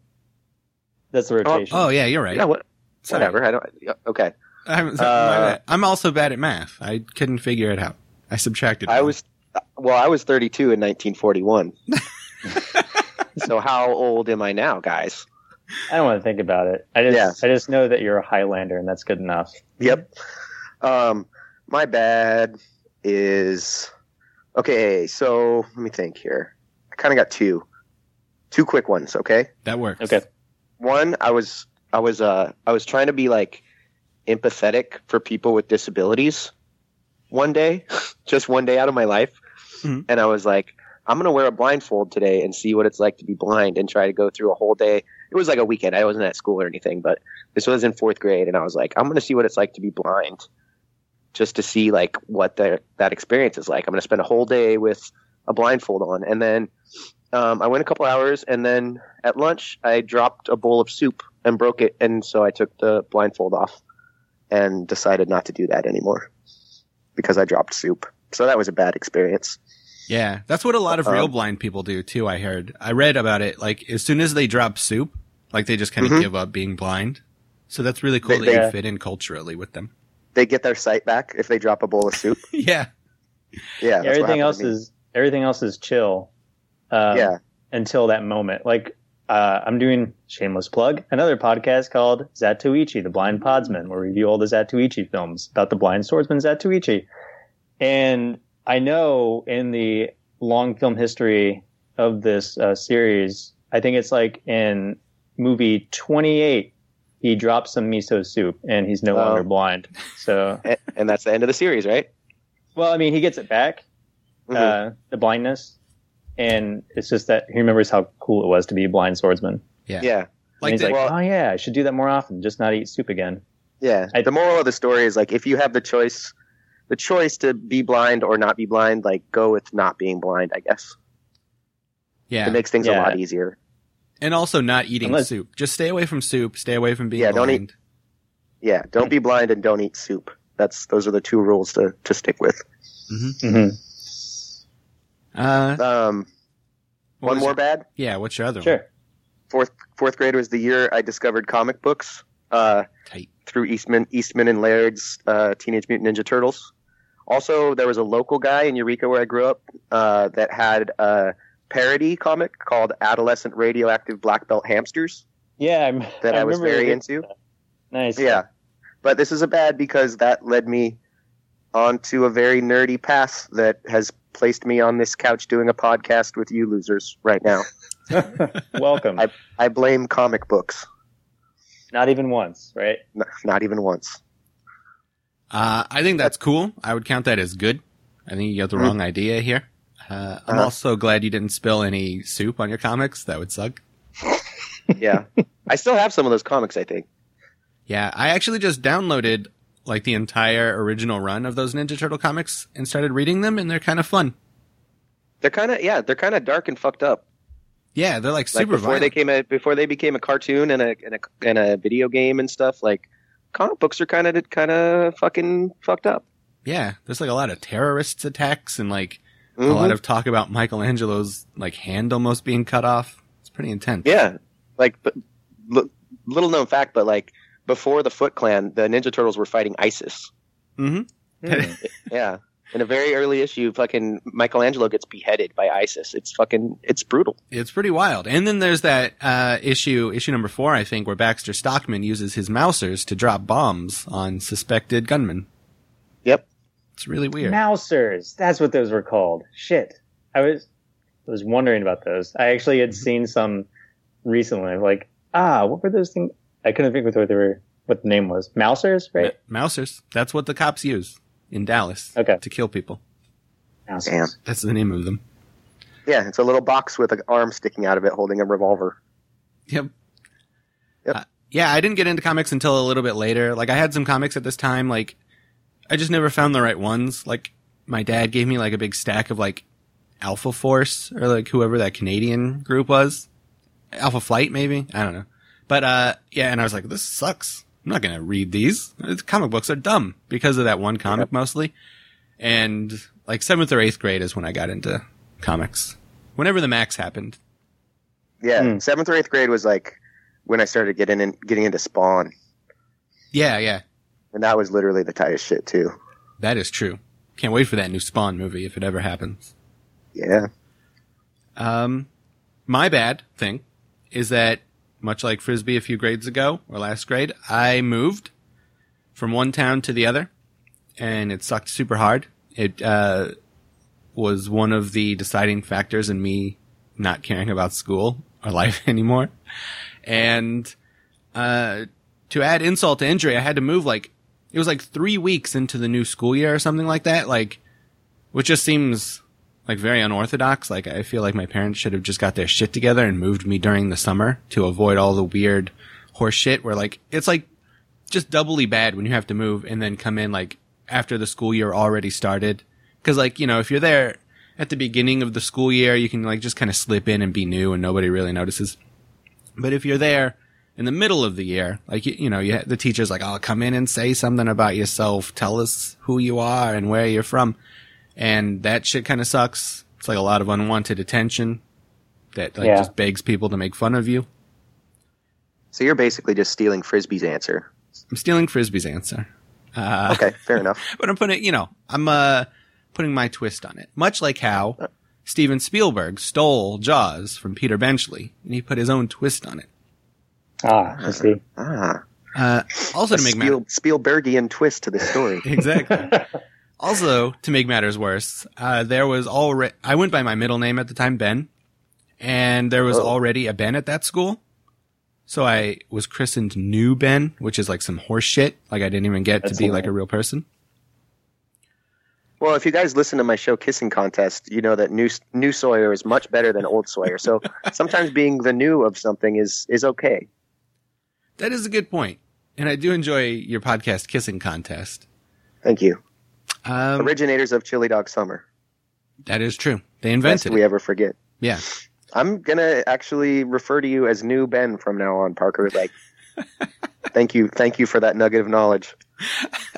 [SPEAKER 2] That's the rotation.
[SPEAKER 1] Oh yeah, you're right.
[SPEAKER 3] Yeah, what,
[SPEAKER 1] Sorry.
[SPEAKER 3] whatever. I don't. yeah, Okay.
[SPEAKER 1] I'm, my
[SPEAKER 3] Uh.
[SPEAKER 1] I'm also bad at math. I couldn't figure it out. I subtracted.
[SPEAKER 3] I
[SPEAKER 1] one.
[SPEAKER 3] was. Well, I was 32 in 1941. [LAUGHS] [LAUGHS] so how old am I now, guys?
[SPEAKER 2] I don't want to think about it. I just,
[SPEAKER 3] Yeah.
[SPEAKER 2] I just know that you're a Highlander, and that's good enough.
[SPEAKER 3] Yep. Um, my bad is okay. So let me think here. I kind of got two, two quick ones. Okay.
[SPEAKER 1] That works.
[SPEAKER 2] Okay.
[SPEAKER 3] One, I was, I was, uh, I was trying to be like empathetic for people with disabilities. One day, [LAUGHS] just one day out of my life,
[SPEAKER 1] Mhm.
[SPEAKER 3] and I was like, I'm gonna wear a blindfold today and see what it's like to be blind, and try to go through a whole day. It was like a weekend. I wasn't at school or anything, but this was in fourth grade, and I was like, I'm gonna see what it's like to be blind, just to see like what the, that experience is like. I'm gonna spend a whole day with a blindfold on, and then um, I went a couple hours, and then at lunch I dropped a bowl of soup and broke it, and so I took the blindfold off and decided not to do that anymore because I dropped soup. So that was a bad experience.
[SPEAKER 1] Yeah, that's what a lot of real
[SPEAKER 3] Um,
[SPEAKER 1] blind people do too. I heard. I read about it. Like as soon as they drop soup, like they just kind of
[SPEAKER 3] Mhm.
[SPEAKER 1] give up being blind. So that's really cool
[SPEAKER 3] They-
[SPEAKER 1] that
[SPEAKER 2] they-
[SPEAKER 1] you fit in culturally with them.
[SPEAKER 3] They get their sight back if they drop a bowl of soup. [LAUGHS]
[SPEAKER 1] yeah.
[SPEAKER 3] Yeah, that's what
[SPEAKER 2] everything else is everything else is chill. Um,
[SPEAKER 3] yeah.
[SPEAKER 2] Until that moment, like uh, I'm doing shameless plug another podcast called Zatoichi, the Blind Podsman, where we review all the Zatoichi films about the blind swordsman Zatoichi. And I know in the long film history of this uh, series, I think it's like in movie 28, he drops some miso soup and he's no
[SPEAKER 3] Oh.
[SPEAKER 2] longer blind. So,
[SPEAKER 3] and that's the end of the series, right?
[SPEAKER 2] well, I mean, he gets it back,
[SPEAKER 3] Mhm.
[SPEAKER 2] uh, the blindness. And it's just that he remembers how cool it was to be a blind swordsman.
[SPEAKER 1] Yeah.
[SPEAKER 3] yeah.
[SPEAKER 2] And
[SPEAKER 1] Like
[SPEAKER 2] he's
[SPEAKER 1] the,
[SPEAKER 2] like,
[SPEAKER 3] well-
[SPEAKER 2] oh yeah, I should do that more often, just not eat soup again.
[SPEAKER 3] Yeah.
[SPEAKER 2] I-
[SPEAKER 3] the moral of the story is like if you have the choice, the choice to be blind or not be blind, like go with not being blind. I guess
[SPEAKER 1] yeah,
[SPEAKER 3] it makes things a lot easier.
[SPEAKER 1] and also not eating
[SPEAKER 2] Unless-
[SPEAKER 1] soup. Just stay away from soup. Stay away from being
[SPEAKER 3] Yeah, don't
[SPEAKER 1] eat,
[SPEAKER 3] Yeah, don't be blind and don't eat soup. That's those are the two rules to to stick with.
[SPEAKER 2] Mm-hmm.
[SPEAKER 1] Uh,
[SPEAKER 3] Um, one more
[SPEAKER 1] your-
[SPEAKER 3] bad.
[SPEAKER 1] Yeah, what's your other one?
[SPEAKER 2] Sure.
[SPEAKER 3] Fourth fourth grade was the year I discovered comic books. Uh.
[SPEAKER 1] Tight.
[SPEAKER 3] through Eastman Eastman and Laird's uh, Teenage Mutant Ninja Turtles. Also, there was a local guy in Eureka where I grew up uh, that had a parody comic called Adolescent Radioactive Black Belt Hamsters
[SPEAKER 2] Yeah, I'm, [LAUGHS]
[SPEAKER 3] that I, was very
[SPEAKER 2] it.
[SPEAKER 3] into.
[SPEAKER 2] Nice.
[SPEAKER 3] Yeah, but this is a bad because that led me onto a very nerdy path that has placed me on this couch doing a podcast with you losers right now. [LAUGHS]
[SPEAKER 2] Welcome.
[SPEAKER 3] I- I blame comic books,
[SPEAKER 2] Not even once, right?
[SPEAKER 3] N- not even once.
[SPEAKER 1] Uh, I think that's cool. I would count that as good. I think you got the
[SPEAKER 3] Mhm.
[SPEAKER 1] wrong idea here. Uh, I'm
[SPEAKER 3] Uh-huh.
[SPEAKER 1] also glad you didn't spill any soup on your comics. That would suck. [LAUGHS]
[SPEAKER 3] Yeah, I still have some of those comics. I think.
[SPEAKER 1] Yeah, I actually just downloaded like the entire original run of those Ninja Turtle comics and started reading them, and they're kind of fun.
[SPEAKER 3] They're kind of yeah, they're kind of dark and fucked up.
[SPEAKER 1] Yeah, they're like
[SPEAKER 3] Like
[SPEAKER 1] super
[SPEAKER 3] before they came a before they became a cartoon and a and a and a video game and stuff. Like comic books are kind of kind of fucking fucked up.
[SPEAKER 1] yeah, there's like a lot of terrorists attacks and like a
[SPEAKER 3] Mhm.
[SPEAKER 1] lot of talk about Michelangelo's like hand almost being cut off. It's pretty intense.
[SPEAKER 3] Yeah, like but, l- little known fact, but like before the Foot Clan, the Ninja Turtles were fighting ISIS.
[SPEAKER 1] hmm
[SPEAKER 2] Hmm. [LAUGHS]
[SPEAKER 3] Yeah, in a very early issue, fucking Michelangelo gets beheaded by ISIS. It's fucking it's brutal.
[SPEAKER 1] It's pretty wild. And then there's that uh, issue, issue number four, I think, where Baxter Stockman uses his mousers to drop bombs on suspected gunmen.
[SPEAKER 3] Yep.
[SPEAKER 1] It's really weird.
[SPEAKER 2] Mousers. That's what those were called. Shit. I was I was wondering about those. I actually had seen some recently. Like, ah, what were those things? I couldn't think of what they were. What the name was? Mousers, right?
[SPEAKER 1] Mousers. That's what the cops use in Dallas
[SPEAKER 2] Okay.
[SPEAKER 1] to kill people.
[SPEAKER 2] Mousers.
[SPEAKER 3] Damn.
[SPEAKER 1] That's the name of them.
[SPEAKER 3] Yeah, it's a little box with an arm sticking out of it, holding a revolver.
[SPEAKER 1] Yep.
[SPEAKER 3] Yep.
[SPEAKER 1] Uh, yeah, I didn't get into comics until a little bit later. Like I had some comics at this time, like I just never found the right ones. Like my dad gave me like a big stack of like Alpha Force or like whoever that Canadian group was. Alpha Flight maybe? I don't know. But uh yeah, and I was like this sucks. I'm not going to read these. The comic books are dumb because of that one comic mostly. And like 7th or 8th grade is when I got into comics. Whenever the Max happened.
[SPEAKER 3] Yeah,
[SPEAKER 2] Hmm.
[SPEAKER 3] seventh or eighth grade was like when I started getting in, getting into Spawn,
[SPEAKER 1] Yeah, yeah.
[SPEAKER 3] and that was literally the tightest shit too.
[SPEAKER 1] That is true. Can't wait for that new Spawn movie if it ever happens.
[SPEAKER 3] Yeah,
[SPEAKER 1] Um, my bad thing is that much like Frisbee a few grades ago or last grade, I moved from one town to the other and it sucked super hard. It, uh, was one of the deciding factors in me not caring about school or [LAUGHS] life anymore. And, uh, to add insult to injury, I had to move like, it was like three weeks into the new school year or something like that. Like, which just seems like very unorthodox. Like I feel like my parents should have just got their shit together and moved me during the summer to avoid all the weird horse shit where like it's like just doubly bad when you have to move and then come in like after the school year already started. Cause like, you know, if you're there at the beginning of the school year, you can like just kind of slip in and be new and nobody really notices. But if you're there in the middle of the year, like, you, you know, you, the teacher's like, oh, come in and say something about yourself. Tell us who you are and where you're from and that shit kind of sucks. It's like a lot of unwanted attention that like
[SPEAKER 2] Yeah.
[SPEAKER 1] just begs people to make fun of you.
[SPEAKER 3] so you're basically just stealing Frisbee's answer.
[SPEAKER 1] I'm stealing Frisbee's answer, uh,
[SPEAKER 3] Okay, fair enough. [LAUGHS]
[SPEAKER 1] but I'm putting, you know, I'm uh putting my twist on it, much like how Steven Spielberg stole Jaws from Peter Benchley, and he put his own twist on it.
[SPEAKER 2] Ah, I see.
[SPEAKER 3] Ah,
[SPEAKER 1] Uh, also
[SPEAKER 3] a
[SPEAKER 1] to make matters
[SPEAKER 3] Spiel, Spielbergian twist to the story. [LAUGHS]
[SPEAKER 1] exactly. [LAUGHS] Also, to make matters worse, uh, there was already, I went by my middle name at the time, Ben, and there was
[SPEAKER 3] Oh.
[SPEAKER 1] already a Ben at that school. So I was christened New Ben, which is like some horse shit. Like I didn't even get
[SPEAKER 2] That's
[SPEAKER 1] to be like a real person.
[SPEAKER 3] Well, if you guys listen to my show Kissing Contest, you know that new new Sawyer is much better than old Sawyer. So [LAUGHS] sometimes being the new of something is is okay.
[SPEAKER 1] That is a good point. And I do enjoy your podcast kissing contest.
[SPEAKER 3] Thank you.
[SPEAKER 1] Um,
[SPEAKER 3] Originators of Chili Dog Summer.
[SPEAKER 1] that is true. They
[SPEAKER 3] Lest
[SPEAKER 1] invented
[SPEAKER 3] we
[SPEAKER 1] it.
[SPEAKER 3] ever forget.
[SPEAKER 1] Yeah.
[SPEAKER 3] I'm gonna actually refer to you as New Ben from now on, Parker. Like, [LAUGHS] thank you, thank you for that nugget of knowledge.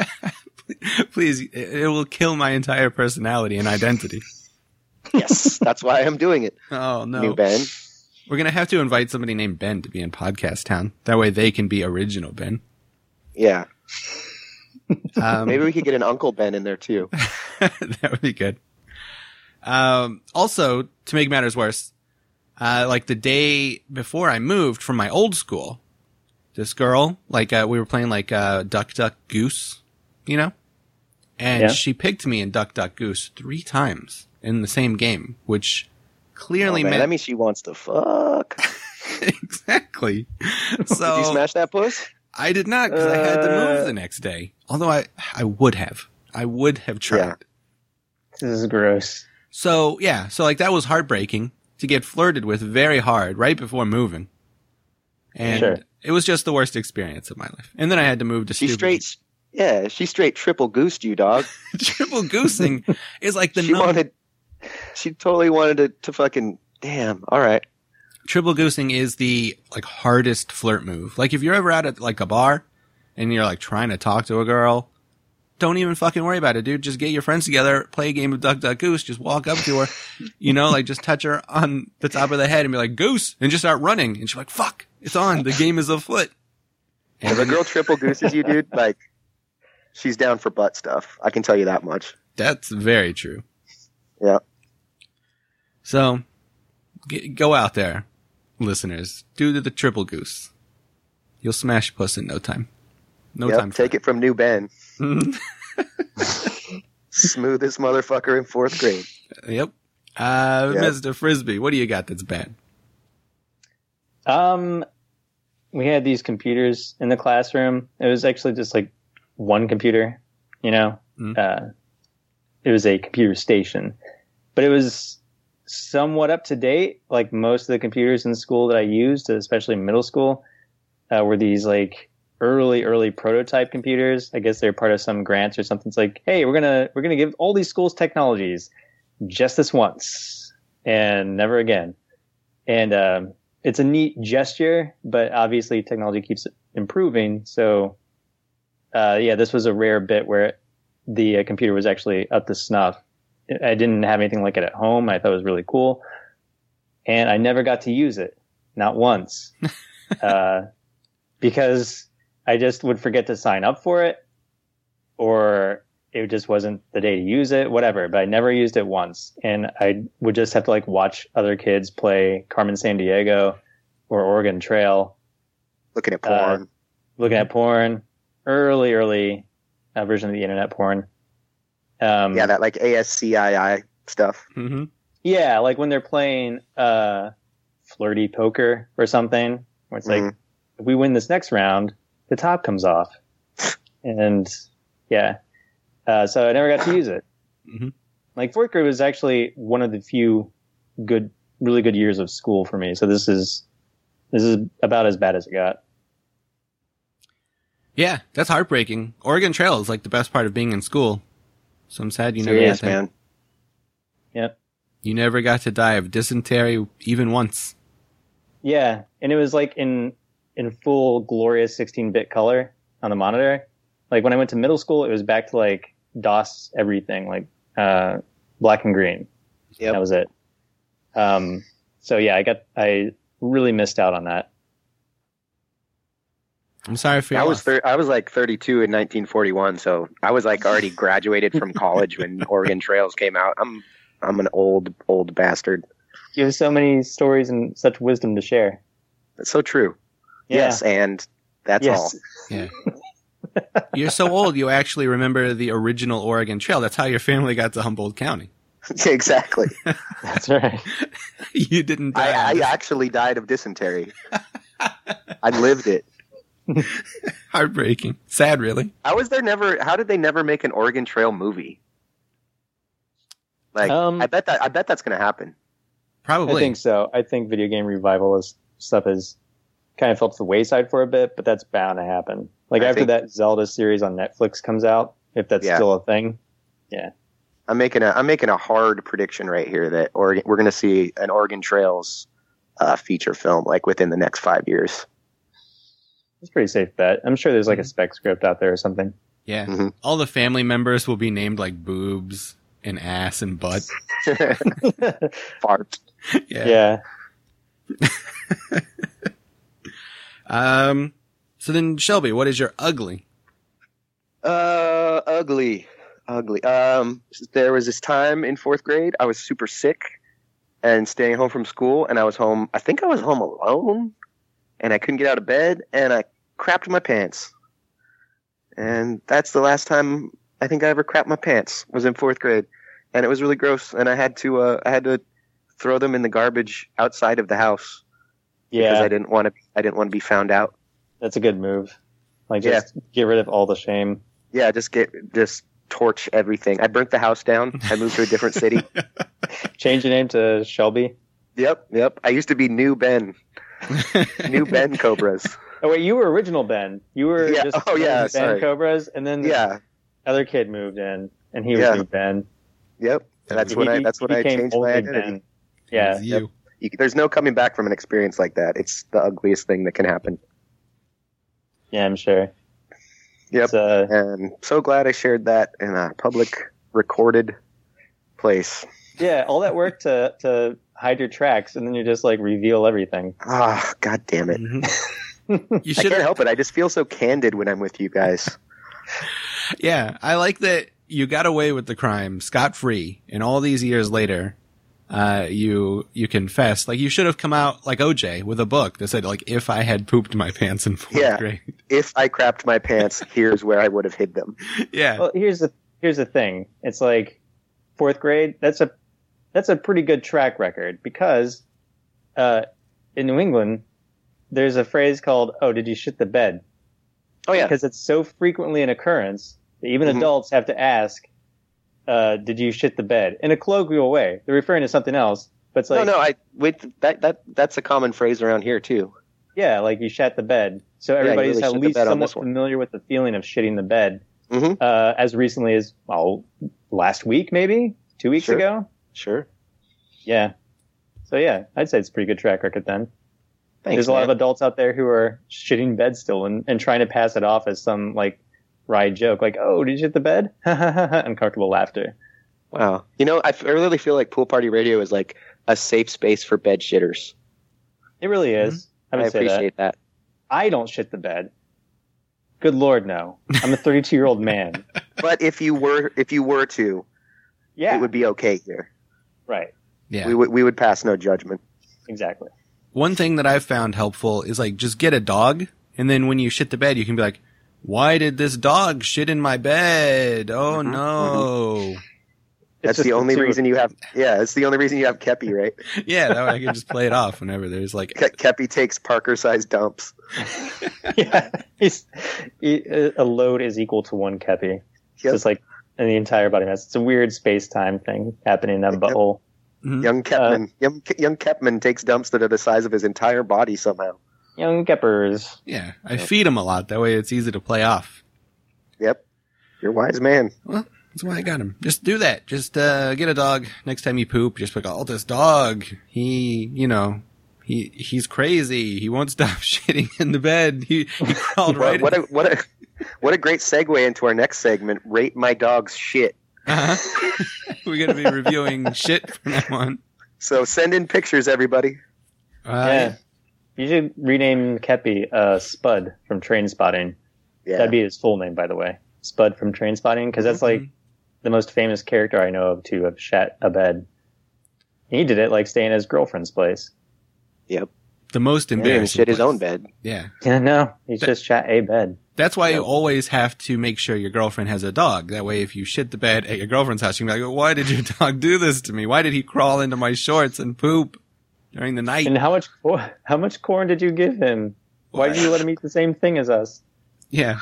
[SPEAKER 3] [LAUGHS]
[SPEAKER 1] Please, it it will kill my entire personality and identity.
[SPEAKER 3] Yes, that's why I'm doing it. [LAUGHS]
[SPEAKER 1] Oh no.
[SPEAKER 3] New Ben.
[SPEAKER 1] We're gonna have to invite somebody named Ben to be in Podcast Town. That way they can be original Ben.
[SPEAKER 3] Yeah,
[SPEAKER 1] Um,
[SPEAKER 3] maybe we could get an Uncle Ben in there too. [LAUGHS]
[SPEAKER 1] that would be good. Um, also, to make matters worse, uh, like the day before I moved from my old school, this girl, like, uh, we were playing like, uh, Duck Duck Goose, you know? And
[SPEAKER 2] Yeah.
[SPEAKER 1] she picked me in Duck Duck Goose three times in the same game, which clearly
[SPEAKER 3] Oh, man,
[SPEAKER 1] meant
[SPEAKER 3] that means she wants to fuck. [LAUGHS]
[SPEAKER 1] exactly. So [LAUGHS]
[SPEAKER 3] Did you smash that puss?
[SPEAKER 1] I did not because I had to move
[SPEAKER 3] Uh.
[SPEAKER 1] the next day. Although I, I would have, I would have tried.
[SPEAKER 3] Yeah.
[SPEAKER 2] This is gross.
[SPEAKER 1] So yeah, so like that was heartbreaking to get flirted with very hard right before moving, and
[SPEAKER 2] Sure.
[SPEAKER 1] it was just the worst experience of my life. And then I had to move to
[SPEAKER 3] She
[SPEAKER 1] stupid.
[SPEAKER 3] straight, yeah, she straight triple goosed you, dog. [LAUGHS]
[SPEAKER 1] triple goosing is like the
[SPEAKER 3] she
[SPEAKER 1] num-
[SPEAKER 3] wanted, She totally wanted to, to fucking. Damn. All right.
[SPEAKER 1] Triple goosing is the like hardest flirt move. Like if you're ever out at like a bar and you're like trying to talk to a girl, don't even fucking worry about it, dude. Just get your friends together, play a game of Duck Duck Goose, just walk up to her, [LAUGHS] you know, like just touch her on the top of the head and be like, Goose, and just start running. And she's like, fuck, it's on. The game is afoot.
[SPEAKER 3] If a girl triple gooses you, dude, like she's down for butt stuff. I can tell you that much.
[SPEAKER 1] That's very true.
[SPEAKER 3] Yeah.
[SPEAKER 1] So, g- go out there, listeners. due to the triple goose. You'll smash puss in no time. No
[SPEAKER 3] yep.
[SPEAKER 1] time.
[SPEAKER 3] Take it from New Ben. [LAUGHS] Smoothest motherfucker in fourth grade.
[SPEAKER 1] Yep. Uh,
[SPEAKER 3] Yep.
[SPEAKER 1] Mr. Frisbee, what do you got that's bad?
[SPEAKER 2] Um, we had these computers in the classroom. It was actually just like one computer, you know.
[SPEAKER 1] Mm.
[SPEAKER 2] Uh, it was a computer station, but it was somewhat up to date. Like most of the computers in school that I used, especially middle school, uh, were these like early, early prototype computers. I guess they're part of some grants or something. It's like, hey, we're gonna we're gonna give all these schools technologies just this once and never again. And um, it's a neat gesture, but obviously technology keeps improving. So, uh, yeah, this was a rare bit where the uh, computer was actually up to snuff. I didn't have anything like it at home. I thought it was really cool, and I never got to use it, not once, [LAUGHS] uh, because I just would forget to sign up for it, or it just wasn't the day to use it, whatever. But I never used it once, and I would just have to like watch other kids play Carmen Sandiego or Oregon Trail,
[SPEAKER 3] Looking at
[SPEAKER 2] Uh,
[SPEAKER 3] porn.
[SPEAKER 2] looking at porn, early, early uh, version of the internet porn. Um,
[SPEAKER 3] yeah, that like ASCII stuff.
[SPEAKER 1] Mm-hmm.
[SPEAKER 2] yeah, like when they're playing uh, flirty poker or something, where it's like,
[SPEAKER 3] Mhm.
[SPEAKER 2] if we win this next round, the top comes off, [LAUGHS] and yeah, uh, so I never got to use it.
[SPEAKER 1] Mhm.
[SPEAKER 2] Like fourth grade was actually one of the few good, really good years of school for me. So this is this is about as bad as it got.
[SPEAKER 1] Yeah, that's heartbreaking. Oregon Trail is like the best part of being in school. So I'm sad you never got to,
[SPEAKER 3] man.
[SPEAKER 2] Yep.
[SPEAKER 1] You never got to die of dysentery even once.
[SPEAKER 2] Yeah, and it was like in in full glorious 16-bit color on the monitor. Like when I went to middle school, it was back to like DOS everything, like uh, black and green.
[SPEAKER 3] Yep.
[SPEAKER 2] That was it. Um, so yeah, I got I really missed out on that.
[SPEAKER 1] I'm sorry for your
[SPEAKER 3] I was thir- I was like 32 in 1941, so I was like already graduated from college when [LAUGHS] Oregon Trails came out. I'm I'm an old old bastard.
[SPEAKER 2] You have so many stories and such wisdom to share.
[SPEAKER 3] That's so true.
[SPEAKER 2] Yeah.
[SPEAKER 3] Yes, and that's all.
[SPEAKER 2] Yes.
[SPEAKER 1] You're so old, you actually remember the original Oregon Trail. That's how your family got to Humboldt County. [LAUGHS]
[SPEAKER 3] exactly. [LAUGHS]
[SPEAKER 2] That's right.
[SPEAKER 1] you didn't die.
[SPEAKER 3] I, I actually died of dysentery. I lived it. [LAUGHS]
[SPEAKER 1] Heartbreaking. Sad, really.
[SPEAKER 3] How was there never? How did they never make an Oregon Trail movie? Like,
[SPEAKER 2] Um,
[SPEAKER 3] I bet that I bet that's gonna happen.
[SPEAKER 1] Probably.
[SPEAKER 2] I think so. I think video game revivalist stuff has kind of fell to the wayside for a bit, but that's bound to happen. Like
[SPEAKER 3] I
[SPEAKER 2] after
[SPEAKER 3] think-
[SPEAKER 2] that Zelda series on Netflix comes out, if that's
[SPEAKER 3] Yeah.
[SPEAKER 2] still a thing. Yeah.
[SPEAKER 3] I'm making a I'm making a hard prediction right here that Oregon we're gonna see an Oregon Trails uh, feature film like within the next five years.
[SPEAKER 2] It's a pretty safe bet. I'm sure there's like a spec script out there or something.
[SPEAKER 1] Yeah.
[SPEAKER 3] Mhm.
[SPEAKER 1] All the family members will be named like boobs and ass and butt. [LAUGHS] [LAUGHS]
[SPEAKER 3] Fart.
[SPEAKER 1] Yeah.
[SPEAKER 2] yeah. [LAUGHS]
[SPEAKER 1] Um. So then, Shelby, what is your ugly?
[SPEAKER 3] Uh, ugly, ugly. Um, there was this time in fourth grade I was super sick and staying home from school, and I was home. I think I was home alone, and I couldn't get out of bed, and I crapped my pants. And that's the last time I think I ever crapped my pants. Was in fourth grade, and it was really gross. And I had to, uh, I had to throw them in the garbage outside of the house because I didn't want to. I didn't want to be found out.
[SPEAKER 2] That's a good move. Like just get rid of all the shame.
[SPEAKER 3] Yeah, just get just torch everything. I burnt the house down. I moved to a different city. [LAUGHS]
[SPEAKER 2] Change your name to Shelby.
[SPEAKER 3] Yep, yep. I used to be New Ben, [LAUGHS] New Ben Cobras.
[SPEAKER 2] Oh wait, you were original Ben. You were
[SPEAKER 3] Yeah.
[SPEAKER 2] just
[SPEAKER 3] Oh, yeah,
[SPEAKER 2] Ben
[SPEAKER 3] sorry.
[SPEAKER 2] Cobras, and then the
[SPEAKER 3] Yeah,
[SPEAKER 2] other kid moved in, and he was
[SPEAKER 3] Yeah.
[SPEAKER 2] new Ben.
[SPEAKER 3] yep. That's when
[SPEAKER 2] He-
[SPEAKER 3] I. That's when I changed my identity.
[SPEAKER 2] Ben. Yeah,
[SPEAKER 1] It's you.
[SPEAKER 3] You, there's no coming back from an experience like that. It's the ugliest thing that can happen.
[SPEAKER 2] yeah, I'm sure.
[SPEAKER 3] Yep.
[SPEAKER 2] Uh,
[SPEAKER 3] And so glad I shared that in a public recorded place.
[SPEAKER 2] Yeah, all that work to to hide your tracks, and then you just like reveal everything.
[SPEAKER 3] Ah, god damn it.
[SPEAKER 1] Mhm. [LAUGHS] You
[SPEAKER 3] I
[SPEAKER 1] should
[SPEAKER 3] can't help it. I just feel so candid when I'm with you guys. [LAUGHS]
[SPEAKER 1] Yeah, I like that you got away with the crime scot free, and all these years later, uh, you you confess. Like you should have come out like OJ with a book that said like, "If I had pooped my pants in fourth
[SPEAKER 3] Yeah.
[SPEAKER 1] grade."
[SPEAKER 3] If I crapped my pants, [LAUGHS] here's where I would have hid them.
[SPEAKER 1] yeah,
[SPEAKER 2] Well, here's the here's the thing. It's like fourth grade. That's a that's a pretty good track record because uh, in New England, there's a phrase called "Oh, did you shit the bed?"
[SPEAKER 3] Oh yeah.
[SPEAKER 2] Because it's so frequently an occurrence that even
[SPEAKER 3] Mhm.
[SPEAKER 2] adults have to ask, uh, "Did you shit the bed?" in a colloquial way. They're referring to something else, but it's like,
[SPEAKER 3] no, no, I with that that that's a common phrase around here too.
[SPEAKER 2] yeah, like you shat the bed. So everybody's
[SPEAKER 3] really
[SPEAKER 2] at least
[SPEAKER 3] on
[SPEAKER 2] somewhat familiar with the feeling of shitting the bed.
[SPEAKER 3] Mhm.
[SPEAKER 2] Uh, as recently as well, last week, maybe two weeks
[SPEAKER 3] Sure.
[SPEAKER 2] ago.
[SPEAKER 3] Sure.
[SPEAKER 2] Yeah. So yeah, I'd say it's a pretty good track record then.
[SPEAKER 3] Thanks,
[SPEAKER 2] There's a lot
[SPEAKER 3] man.
[SPEAKER 2] of adults out there who are shitting bed still and, and trying to pass it off as some like wry joke, like, "Oh, did you shit the bed?" [LAUGHS] Uncomfortable laughter.
[SPEAKER 3] Wow. You know, I f- I really feel like Pool Party Radio is like a safe space for bed shitters.
[SPEAKER 2] It really is. I
[SPEAKER 3] Mm-hmm. I
[SPEAKER 2] would say that.
[SPEAKER 3] appreciate that.
[SPEAKER 2] I don't shit the bed. Good lord, no. I'm a 32 year old man. [LAUGHS]
[SPEAKER 3] But if you were if you were to,
[SPEAKER 2] Yeah.
[SPEAKER 3] it would be okay here.
[SPEAKER 2] Right.
[SPEAKER 1] yeah.
[SPEAKER 3] We would we would pass no judgment.
[SPEAKER 2] Exactly.
[SPEAKER 1] One thing that I've found helpful is like just get a dog, and then when you shit the bed, you can be like, "Why did this dog shit in my bed? Oh
[SPEAKER 3] Mhm,
[SPEAKER 1] no!"
[SPEAKER 3] That's the only
[SPEAKER 2] two-
[SPEAKER 3] reason you have yeah, it's the only reason you have Kepi, right? [LAUGHS]
[SPEAKER 1] yeah, that way I can just play it off whenever there's like
[SPEAKER 3] Ke- Kepi takes Parker sized dumps. [LAUGHS] [LAUGHS]
[SPEAKER 2] yeah. He's, he, a load is equal to one kepi. So
[SPEAKER 3] it's
[SPEAKER 2] just like in the entire body mass. It's a weird space time thing happening in that
[SPEAKER 3] Yep.
[SPEAKER 2] butthole.
[SPEAKER 1] Mhm.
[SPEAKER 3] Young Kepman, young, young Kepman takes dumps that are the size of his entire body somehow.
[SPEAKER 2] Young keppers.
[SPEAKER 1] yeah. I feed him a lot. That way it's easy to play off.
[SPEAKER 3] Yep, you're a wise man.
[SPEAKER 1] Well, that's why I got him. Just do that. Just uh, get a dog. Next time you poop, just be like, "Oh, this dog. He, you know, he he's crazy. He won't stop [LAUGHS] shitting in the bed. He he crawled
[SPEAKER 3] What,
[SPEAKER 1] right.
[SPEAKER 3] what a what a what a great segue into our next segment. Rate my dog's shit.
[SPEAKER 1] uh-huh. [LAUGHS] We're gonna be reviewing shit from now on.
[SPEAKER 3] So send in pictures, everybody.
[SPEAKER 1] Uh,
[SPEAKER 2] yeah. You should rename Kepi uh, Spud from Trainspotting.
[SPEAKER 3] Yeah,
[SPEAKER 2] That'd be his full name, by the way. Spud from Trainspotting, because that's like the most famous character I know of to have shat a bed. He did it like staying at his girlfriend's place. Yep.
[SPEAKER 1] The most
[SPEAKER 3] yeah, and
[SPEAKER 1] embarrassing.
[SPEAKER 3] shit his own bed.
[SPEAKER 1] Yeah.
[SPEAKER 2] Yeah, [LAUGHS] no, he's just shat a bed.
[SPEAKER 1] That's why you always have to make sure your girlfriend has a dog. That way, if you shit the bed at your girlfriend's house, you can be like, "Why did your [LAUGHS] dog do this to me? Why did he crawl into my shorts and poop during the night?"
[SPEAKER 2] And how much how much corn did you give him? Why did you let him eat the same thing as us?
[SPEAKER 1] Yeah.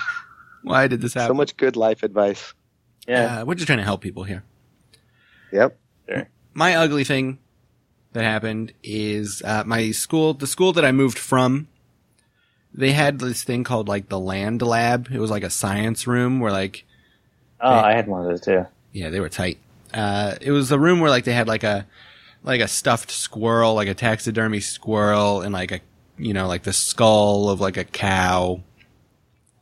[SPEAKER 1] Why did this happen?
[SPEAKER 3] So much good life advice.
[SPEAKER 2] Yeah,
[SPEAKER 1] Uh, we're just trying to help people here.
[SPEAKER 3] Yep.
[SPEAKER 1] My ugly thing that happened is uh, my school, the school that I moved from, they had this thing called like the land lab. It was like a science room where like
[SPEAKER 2] oh, I had one of those too.
[SPEAKER 1] Yeah, they were tight. Uh, it was a room where like they had like a like a stuffed squirrel, like a taxidermy squirrel, and like a you know like the skull of like a cow.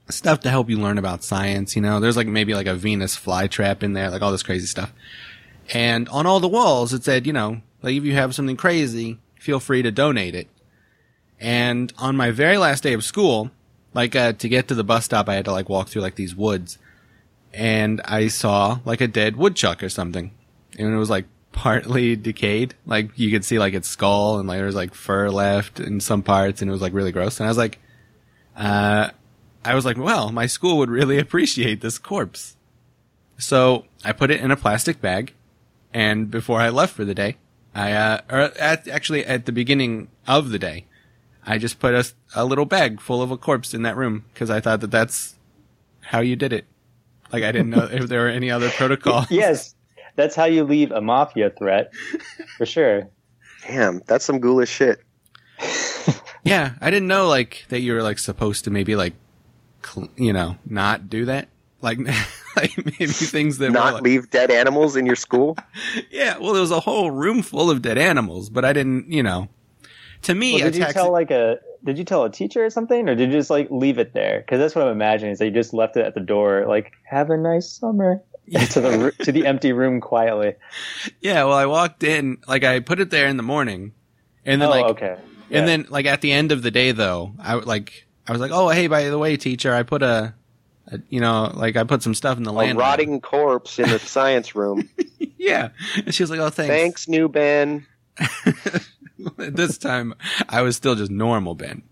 [SPEAKER 1] Stuff to help you learn about science. You know, there's like maybe like a Venus flytrap in there, like all this crazy stuff. And on all the walls, it said, you know, like if you have something crazy, feel free to donate it. And on my very last day of school, like uh, to get to the bus stop, I had to like walk through like these woods and I saw like a dead woodchuck or something. And it was like partly decayed. Like you could see like its skull and like there was like fur left in some parts and it was like really gross. And I was like, uh, I was like, well, my school would really [LAUGHS] appreciate this corpse. So I put it in a plastic bag and before I left for the day, I, uh, or at, actually at the beginning of the day, I just put a, a little bag full of a corpse in that room because I thought that that's how you did it. Like I didn't know [LAUGHS] if there were any other protocol.
[SPEAKER 2] Yes, that's how you leave a mafia threat, for sure.
[SPEAKER 3] Damn, that's some ghoulish shit. [LAUGHS]
[SPEAKER 1] Yeah, I didn't know like that you were like supposed to maybe like, cl- you know, not do that. like [LAUGHS] like maybe things that
[SPEAKER 3] Not
[SPEAKER 1] were, like-
[SPEAKER 3] leave dead animals in your school.
[SPEAKER 1] yeah. Well, there was a whole room full of dead animals, but I didn't. You know, to me,
[SPEAKER 2] Well,
[SPEAKER 1] a
[SPEAKER 2] did you tell like a did you tell a teacher or something, or did you just like leave it there? Because that's what I'm imagining is that you just left it at the door, like have a nice summer [LAUGHS] to the to the empty room quietly.
[SPEAKER 1] yeah. Well, I walked in, like I put it there in the morning, and then
[SPEAKER 2] oh,
[SPEAKER 1] like
[SPEAKER 2] okay. Yeah.
[SPEAKER 1] And then, like at the end of the day, though, I would, like I was like, "Oh, hey, by the way, teacher, I put a, a you know, like I put some stuff in the
[SPEAKER 3] A
[SPEAKER 1] land."
[SPEAKER 3] rotting corpse in the [LAUGHS] science room.
[SPEAKER 1] yeah. And she was like, "Oh, thanks."
[SPEAKER 3] Thanks, new Ben. [LAUGHS] [LAUGHS]
[SPEAKER 1] this time, I was still just normal Ben.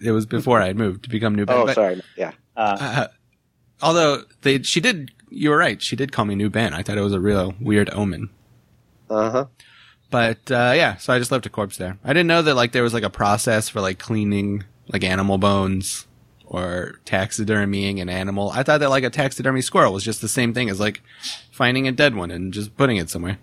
[SPEAKER 1] It was before I had moved to become new Ben.
[SPEAKER 3] Oh,
[SPEAKER 1] But,
[SPEAKER 3] sorry. Yeah.
[SPEAKER 2] uh,
[SPEAKER 1] Uh, although they, she did. You were right. She did call me new Ben. I thought it was a real weird omen.
[SPEAKER 3] Uh huh.
[SPEAKER 1] But uh, yeah, so I just left a corpse there. I didn't know that like there was like a process for like cleaning like animal bones or taxidermying an animal. I thought that like a taxidermy squirrel was just the same thing as like finding a dead one and just putting it somewhere.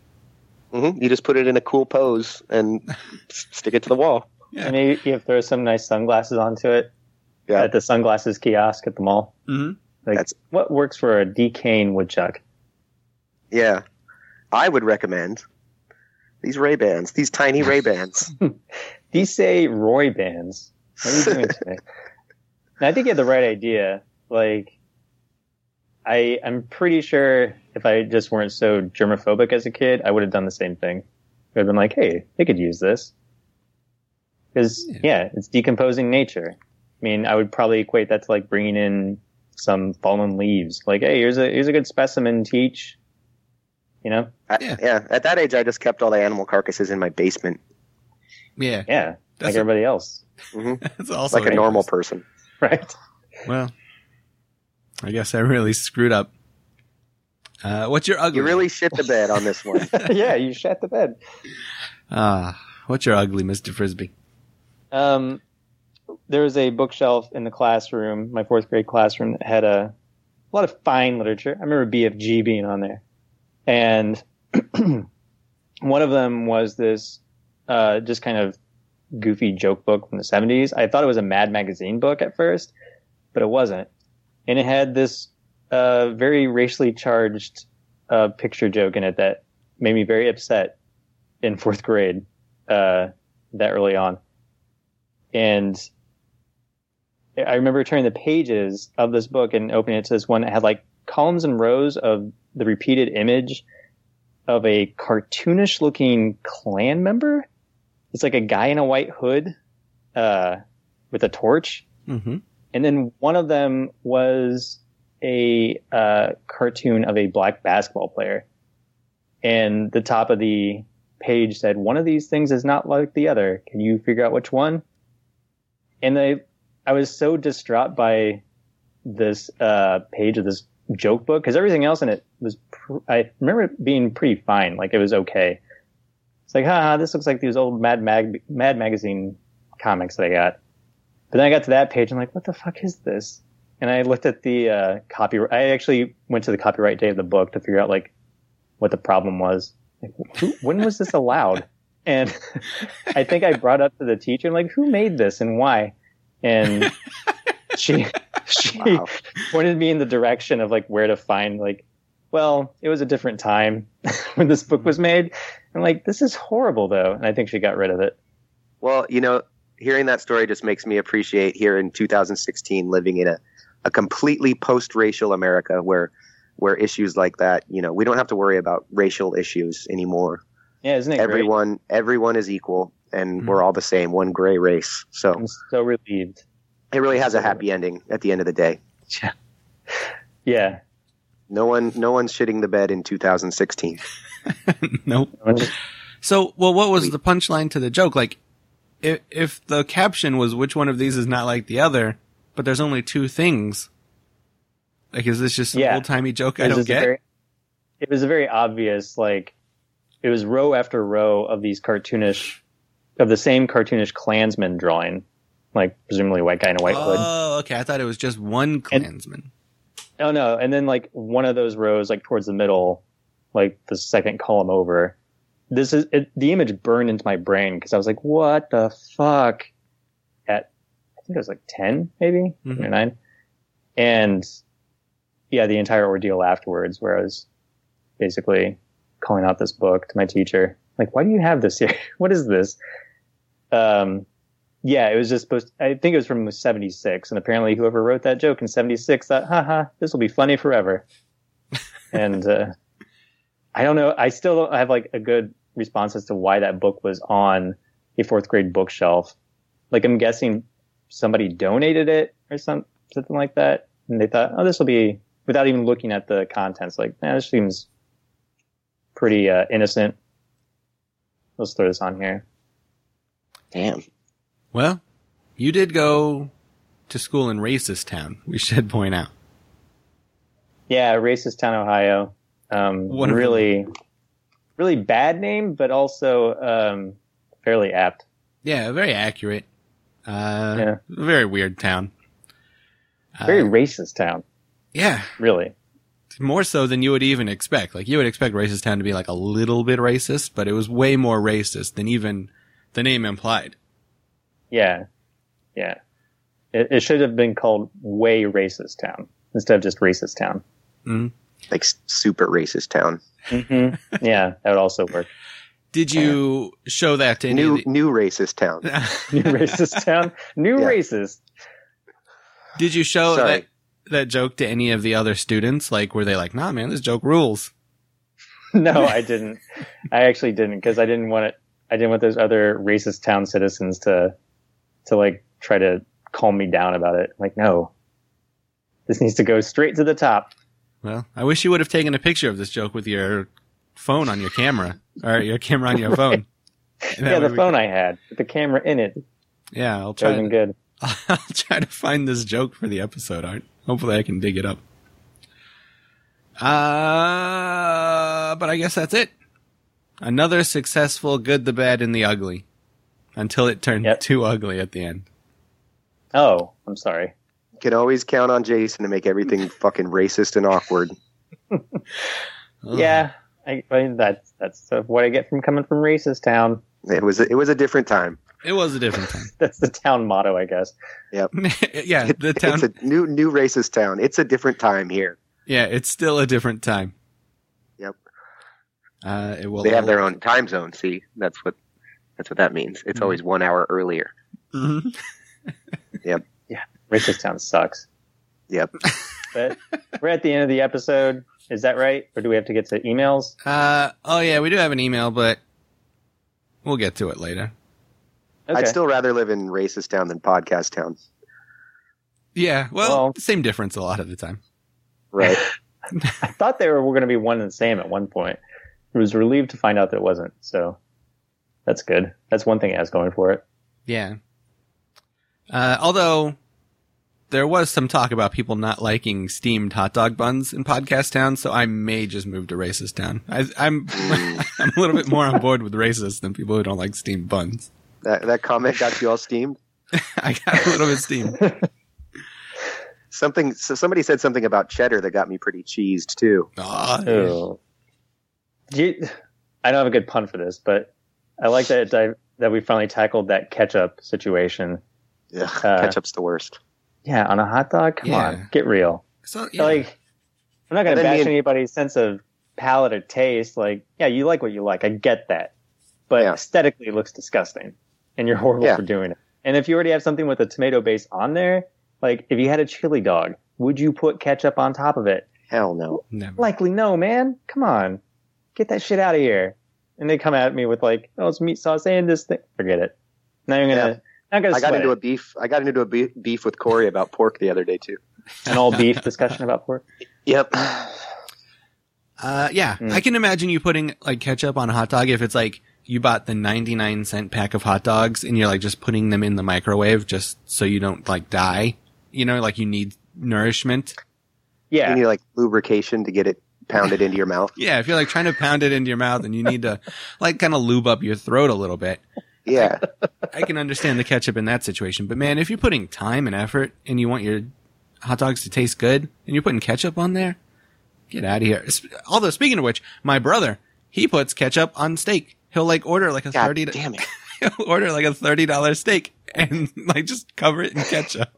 [SPEAKER 3] Hmm You just put it in a cool pose and stick it to the wall.
[SPEAKER 1] Yeah.
[SPEAKER 2] and maybe you throw some nice sunglasses onto it
[SPEAKER 3] Yeah.
[SPEAKER 2] at the sunglasses kiosk at the mall.
[SPEAKER 1] hmm
[SPEAKER 2] Like,
[SPEAKER 3] That's-
[SPEAKER 2] what works for a decaying woodchuck?
[SPEAKER 3] Yeah. I would recommend these Ray Bans, these tiny Ray Bans. [LAUGHS]
[SPEAKER 2] These say Roy bands. What are you doing [LAUGHS] today? And I think you had the right idea. Like, I I'm pretty sure if I just weren't so germophobic as a kid, I would have done the same thing. I would have been like, hey, they could use this. Because
[SPEAKER 1] Yeah.
[SPEAKER 2] yeah, it's decomposing nature. I mean, I would probably equate that to like bringing in some fallen leaves. Like, hey, here's a here's a good specimen to each. You know?
[SPEAKER 3] I-
[SPEAKER 1] Yeah.
[SPEAKER 3] yeah. At that age, I just kept all the animal carcasses in my basement,
[SPEAKER 1] Yeah,
[SPEAKER 2] Yeah, like
[SPEAKER 1] a-
[SPEAKER 2] everybody else, mm-hmm. [LAUGHS]
[SPEAKER 1] that's also
[SPEAKER 3] like a normal person.
[SPEAKER 2] right?
[SPEAKER 1] Well, I guess I really screwed up. Uh, what's your ugly?
[SPEAKER 3] You really shit the bed on this one. [LAUGHS] [LAUGHS]
[SPEAKER 2] yeah, you shat the bed.
[SPEAKER 1] Ah, what's your ugly, Mister Frisbee?
[SPEAKER 2] Um, there was a bookshelf in the classroom, my fourth grade classroom, that had a, a lot of fine literature. I remember BFG being on there. And [CLEARS THROAT] one of them was this uh, just kind of goofy joke book from the 70s. I thought it was a Mad Magazine book at first, but it wasn't. And it had this uh, very racially charged uh, picture joke in it that made me very upset in fourth grade uh, that early on. And I remember turning the pages of this book and opening it to this one that had like columns and rows of the repeated image of a cartoonish looking Klan member. It's like a guy in a white hood, uh, with a torch.
[SPEAKER 1] Mm-hmm.
[SPEAKER 2] And then one of them was a, uh, cartoon of a black basketball player. And the top of the page said, one of these things is not like the other. Can you figure out which one? And I, I was so distraught by this, uh, page of this joke book because everything else in it was, pr- I remember it being pretty fine. Like it was okay. It's like, haha, this looks like these old Mad Mag, Mad Magazine comics that I got. But then I got to that page and I'm like, what the fuck is this? And I looked at the, uh, copyright. I actually went to the copyright day of the book to figure out like what the problem was. Like, who, when was this allowed? [LAUGHS] And I think I brought up to the teacher, like, who made this and why? And [LAUGHS] she, she
[SPEAKER 3] Wow.
[SPEAKER 2] pointed me in the direction of like where to find like, well, it was a different time [LAUGHS] when this book was made. I'm like, this is horrible though. And I think she got rid of it.
[SPEAKER 3] Well, you know, hearing that story just makes me appreciate here in 2016 living in a, a completely post-racial America where where issues like that, you know, we don't have to worry about racial issues anymore.
[SPEAKER 2] Yeah, isn't it great?
[SPEAKER 3] Everyone everyone is equal and
[SPEAKER 1] Mhm.
[SPEAKER 3] we're all the same, one gray race. So
[SPEAKER 2] I'm so relieved.
[SPEAKER 3] it really has a happy ending at the end of the day.
[SPEAKER 2] Yeah. Yeah.
[SPEAKER 3] No one no one's shitting the bed in 2016. [LAUGHS]
[SPEAKER 1] nope. So, well, what was the punchline to the joke? Like, if if the caption was "Which one of these is not like the other," but there's only two things. Like, is this just an
[SPEAKER 2] Yeah.
[SPEAKER 1] old timey joke I don't get?
[SPEAKER 2] very- it was a very obvious, like, it was row after row of these cartoonish, of the same cartoonish Klansman drawing, like presumably white guy in a white hood.
[SPEAKER 1] oh, okay. I thought it was just one Klansman.
[SPEAKER 2] Oh no! And then like one of those rows, like towards the middle, like the second column over. This is it, the image burned into my brain because I was like, "What the fuck?" At I think it was like ten, maybe
[SPEAKER 1] Mhm.
[SPEAKER 2] or nine, and yeah, the entire ordeal afterwards, where I was basically calling out this book to my teacher, like, why do you have this here? [LAUGHS] what is this? Um, yeah, it was just supposed. I think it was from '76, and apparently whoever wrote that joke in '76 thought, haha, this will be funny forever. [LAUGHS] and uh, I don't know. I still don't have like a good response as to why that book was on a fourth grade bookshelf. Like I'm guessing somebody donated it or some something like that, and they thought, oh, this will be without even looking at the contents. Like, eh, this seems pretty uh, innocent. Let's throw this on here.
[SPEAKER 3] Damn.
[SPEAKER 1] Well, you did go to school in racist town. We should point out.
[SPEAKER 2] Yeah, racist town, Ohio. Um,
[SPEAKER 1] of
[SPEAKER 2] really, really bad name, but also um, fairly apt.
[SPEAKER 1] Yeah, very accurate. Uh,
[SPEAKER 2] Yeah.
[SPEAKER 1] very weird town. Uh,
[SPEAKER 2] Very racist town,
[SPEAKER 1] yeah,
[SPEAKER 2] really.
[SPEAKER 1] more so than you would even expect. Like you would expect racist town to be like a little bit racist, but it was way more racist than even the name implied.
[SPEAKER 2] Yeah, yeah. It, it should have been called Way Racist Town instead of just Racist Town.
[SPEAKER 3] Like super racist town.
[SPEAKER 2] hmm yeah, that would also work.
[SPEAKER 1] Did you show that to any
[SPEAKER 3] New
[SPEAKER 1] the-
[SPEAKER 3] new racist town. [LAUGHS]
[SPEAKER 2] New Racist Town, New
[SPEAKER 3] Yeah.
[SPEAKER 2] Racist.
[SPEAKER 1] Did you show
[SPEAKER 3] Sorry.
[SPEAKER 1] that that joke to any of the other students? Like, were they like, "Nah, man, this joke rules"? [LAUGHS]
[SPEAKER 2] No, I didn't. I actually didn't because I didn't want it. I didn't want those other racist town citizens to to like try to calm me down about it. Like, no, this needs to go straight to the top.
[SPEAKER 1] Well, I wish you would have taken a picture of this joke with your phone on your camera or your camera on your [LAUGHS] phone.
[SPEAKER 2] Yeah, the
[SPEAKER 1] way we
[SPEAKER 2] phone I had with the camera in it.
[SPEAKER 1] yeah, I'll try.
[SPEAKER 2] would have been good. [LAUGHS]
[SPEAKER 1] I'll try to find this joke for the episode art. Hopefully, I can dig it up. Uh, but I guess that's it. Another successful good, the bad, and the ugly. Until it turned
[SPEAKER 2] Yep.
[SPEAKER 1] too ugly at the end.
[SPEAKER 2] Oh, I'm sorry.
[SPEAKER 3] Can always count on Jason to make everything [LAUGHS] fucking racist and awkward.
[SPEAKER 2] Yeah, I, I mean, that's that's what I get from coming from racist town.
[SPEAKER 3] It was it was a different time.
[SPEAKER 1] It was a different time. [LAUGHS]
[SPEAKER 2] That's the town motto, I guess. Yep. [LAUGHS]
[SPEAKER 1] yeah, the town.
[SPEAKER 3] It's a new new racist town. It's a different time here.
[SPEAKER 1] yeah, it's still a different time.
[SPEAKER 3] Yep.
[SPEAKER 1] Uh, it will.
[SPEAKER 3] They have their own time zone. See, that's what that's what that means. It's
[SPEAKER 1] Mhm.
[SPEAKER 3] always one hour earlier.
[SPEAKER 1] Mhm.
[SPEAKER 2] Racist town sucks.
[SPEAKER 3] Yep.
[SPEAKER 2] But we're at the end of the episode. Is that right? Or do we have to get to emails?
[SPEAKER 1] Uh, oh yeah, we do have an email, but we'll get to it later.
[SPEAKER 2] Okay.
[SPEAKER 3] I'd still rather live in racist town than podcast town.
[SPEAKER 1] Yeah, well,
[SPEAKER 2] Well-
[SPEAKER 1] same difference a lot of the time.
[SPEAKER 3] Right. [LAUGHS] [LAUGHS]
[SPEAKER 2] I thought they were going to be one and the same at one point. I was relieved to find out that it wasn't. So that's good. That's one thing it has going for it.
[SPEAKER 1] Yeah. Uh, although there was some talk about people not liking steamed hot dog buns in podcast town, so I may just move to racist town. I, I'm [LAUGHS] I'm a little bit more on board with racist than people who don't like steamed buns.
[SPEAKER 3] that that comment got you all steamed. [LAUGHS]
[SPEAKER 1] I got a little bit steamed. [LAUGHS]
[SPEAKER 3] Something. So somebody said something about cheddar that got me pretty cheesed too.
[SPEAKER 2] Oh. Do you- I don't have a good pun for this, but I like that it, that we finally tackled that ketchup situation.
[SPEAKER 3] Yeah,
[SPEAKER 2] Uh,
[SPEAKER 3] ketchup's the worst.
[SPEAKER 2] Yeah, on a hot dog. Come
[SPEAKER 1] Yeah.
[SPEAKER 2] on, get real.
[SPEAKER 1] So, yeah.
[SPEAKER 2] Like, I'm not gonna
[SPEAKER 3] then me
[SPEAKER 2] bash
[SPEAKER 3] and-
[SPEAKER 2] anybody's sense of palate or taste. Like, yeah, you like what you like. I get that. But
[SPEAKER 3] Yeah.
[SPEAKER 2] aesthetically, it looks disgusting. And you're horrible
[SPEAKER 3] Yeah.
[SPEAKER 2] for doing it. And if you already have something with a tomato base on there, like, if you had a chili dog, would you put ketchup on top of it?
[SPEAKER 3] Hell no.
[SPEAKER 1] Never.
[SPEAKER 2] Likely no, man. Come on. Get that shit out of here. And they come at me with, like, oh, it's meat sauce and this thing. Forget it. Now you're going to.
[SPEAKER 3] Yeah.
[SPEAKER 2] Gonna
[SPEAKER 3] I got
[SPEAKER 2] sweat
[SPEAKER 3] into a beef. I got into a beef, beef with Corey about pork the other day too.
[SPEAKER 2] an all beef discussion about pork. [LAUGHS]
[SPEAKER 3] Yep.
[SPEAKER 1] Uh, yeah,
[SPEAKER 2] Mm.
[SPEAKER 1] I can imagine you putting like ketchup on a hot dog if it's like you bought the 99 cent pack of hot dogs and you're like just putting them in the microwave just so you don't like die. You know, like you need nourishment.
[SPEAKER 2] Yeah.
[SPEAKER 3] You need like lubrication to get it pounded into your mouth. [LAUGHS]
[SPEAKER 1] Yeah, if you're like trying to pound it into your mouth and you need to like kind of lube up your throat a little bit,
[SPEAKER 3] Yeah.
[SPEAKER 1] I can understand the ketchup in that situation. But man, if you're putting time and effort and you want your hot dogs to taste good and you're putting ketchup on there, get out of here. Although speaking of which, my brother, he puts ketchup on steak. He'll like order like a
[SPEAKER 3] God
[SPEAKER 1] 30
[SPEAKER 3] damn it. [LAUGHS]
[SPEAKER 1] he'll order like a $30 steak and like just cover it in ketchup.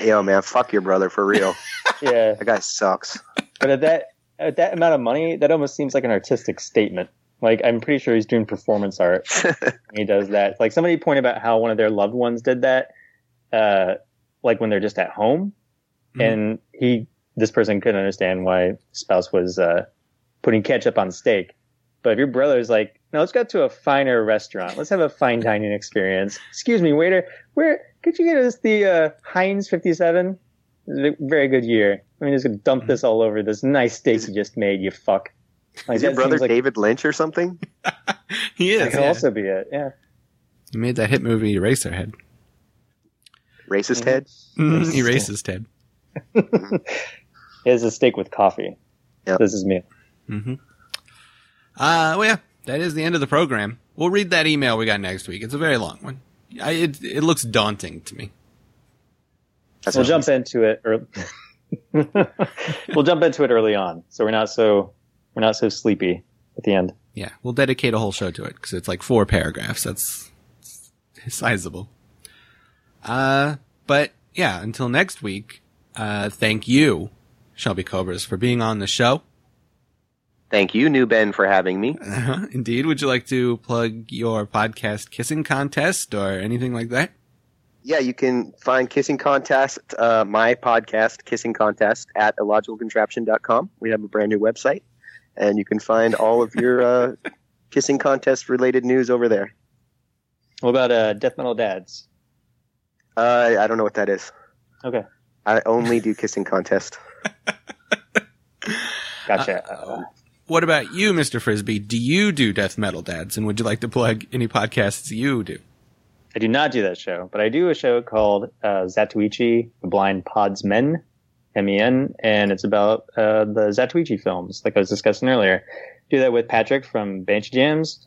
[SPEAKER 3] Yo, man, fuck your brother for real. [LAUGHS]
[SPEAKER 2] Yeah,
[SPEAKER 3] That guy sucks.
[SPEAKER 2] but at that at that amount of money, that almost seems like an artistic statement. Like I'm pretty sure he's doing performance art. when [LAUGHS] he does that. Like somebody pointed about how one of their loved ones did that, uh, like when they're just at home,
[SPEAKER 1] Mhm.
[SPEAKER 2] and he this person couldn't understand why spouse was uh, putting ketchup on steak. But if your brother's like, no, let's go to a finer restaurant. Let's have a fine dining experience. Excuse me, waiter, where could you get us the uh, Heinz 57? Very good year. I mean, just gonna dump this all over this nice steak you just made. You fuck. Like,
[SPEAKER 3] Is your brother
[SPEAKER 2] like
[SPEAKER 3] David Lynch or something? [LAUGHS]
[SPEAKER 1] he
[SPEAKER 2] that
[SPEAKER 1] is.
[SPEAKER 2] could
[SPEAKER 1] yeah.
[SPEAKER 2] also be it. Yeah.
[SPEAKER 1] He made that hit movie Eraserhead.
[SPEAKER 3] Racist head?
[SPEAKER 1] Mm, Erased Ted.
[SPEAKER 2] He has a steak with coffee.
[SPEAKER 3] Yep.
[SPEAKER 2] This is me.
[SPEAKER 1] Mm-hmm. Uh, well, yeah, that is the end of the program. We'll read that email we got next week. It's a very long one. I, it, it looks daunting to me.
[SPEAKER 3] That's
[SPEAKER 2] we'll jump into it. Early. [LAUGHS] we'll jump into it early on, so we're not so we're not so sleepy at the end.
[SPEAKER 1] Yeah, we'll dedicate a whole show to it because it's like four paragraphs. That's sizable. Uh, but yeah, until next week, uh, thank you, Shelby Cobras, for being on the show.
[SPEAKER 3] Thank you, New Ben, for having me.
[SPEAKER 1] Uh-huh. Indeed. Would you like to plug your podcast kissing contest or anything like that?
[SPEAKER 3] Yeah, you can find Kissing Contest, uh, my podcast, Kissing Contest, at illogicalcontraption.com. We have a brand new website, and you can find all of your uh, [LAUGHS] Kissing Contest related news over there.
[SPEAKER 2] What about uh, Death Metal Dads?
[SPEAKER 3] Uh, I don't know what that is.
[SPEAKER 2] Okay,
[SPEAKER 3] I only do Kissing Contest. [LAUGHS]
[SPEAKER 2] gotcha.
[SPEAKER 1] Uh, What about you, Mr. Frisbee? Do you do death metal dads? And would you like to plug any podcasts you do?
[SPEAKER 2] I do not do that show, but I do a show called uh, Zatoichi, the Blind Pods M-E-N, and it's about uh, the Zatoichi films, like I was discussing earlier. Do that with Patrick from Banshee Jams.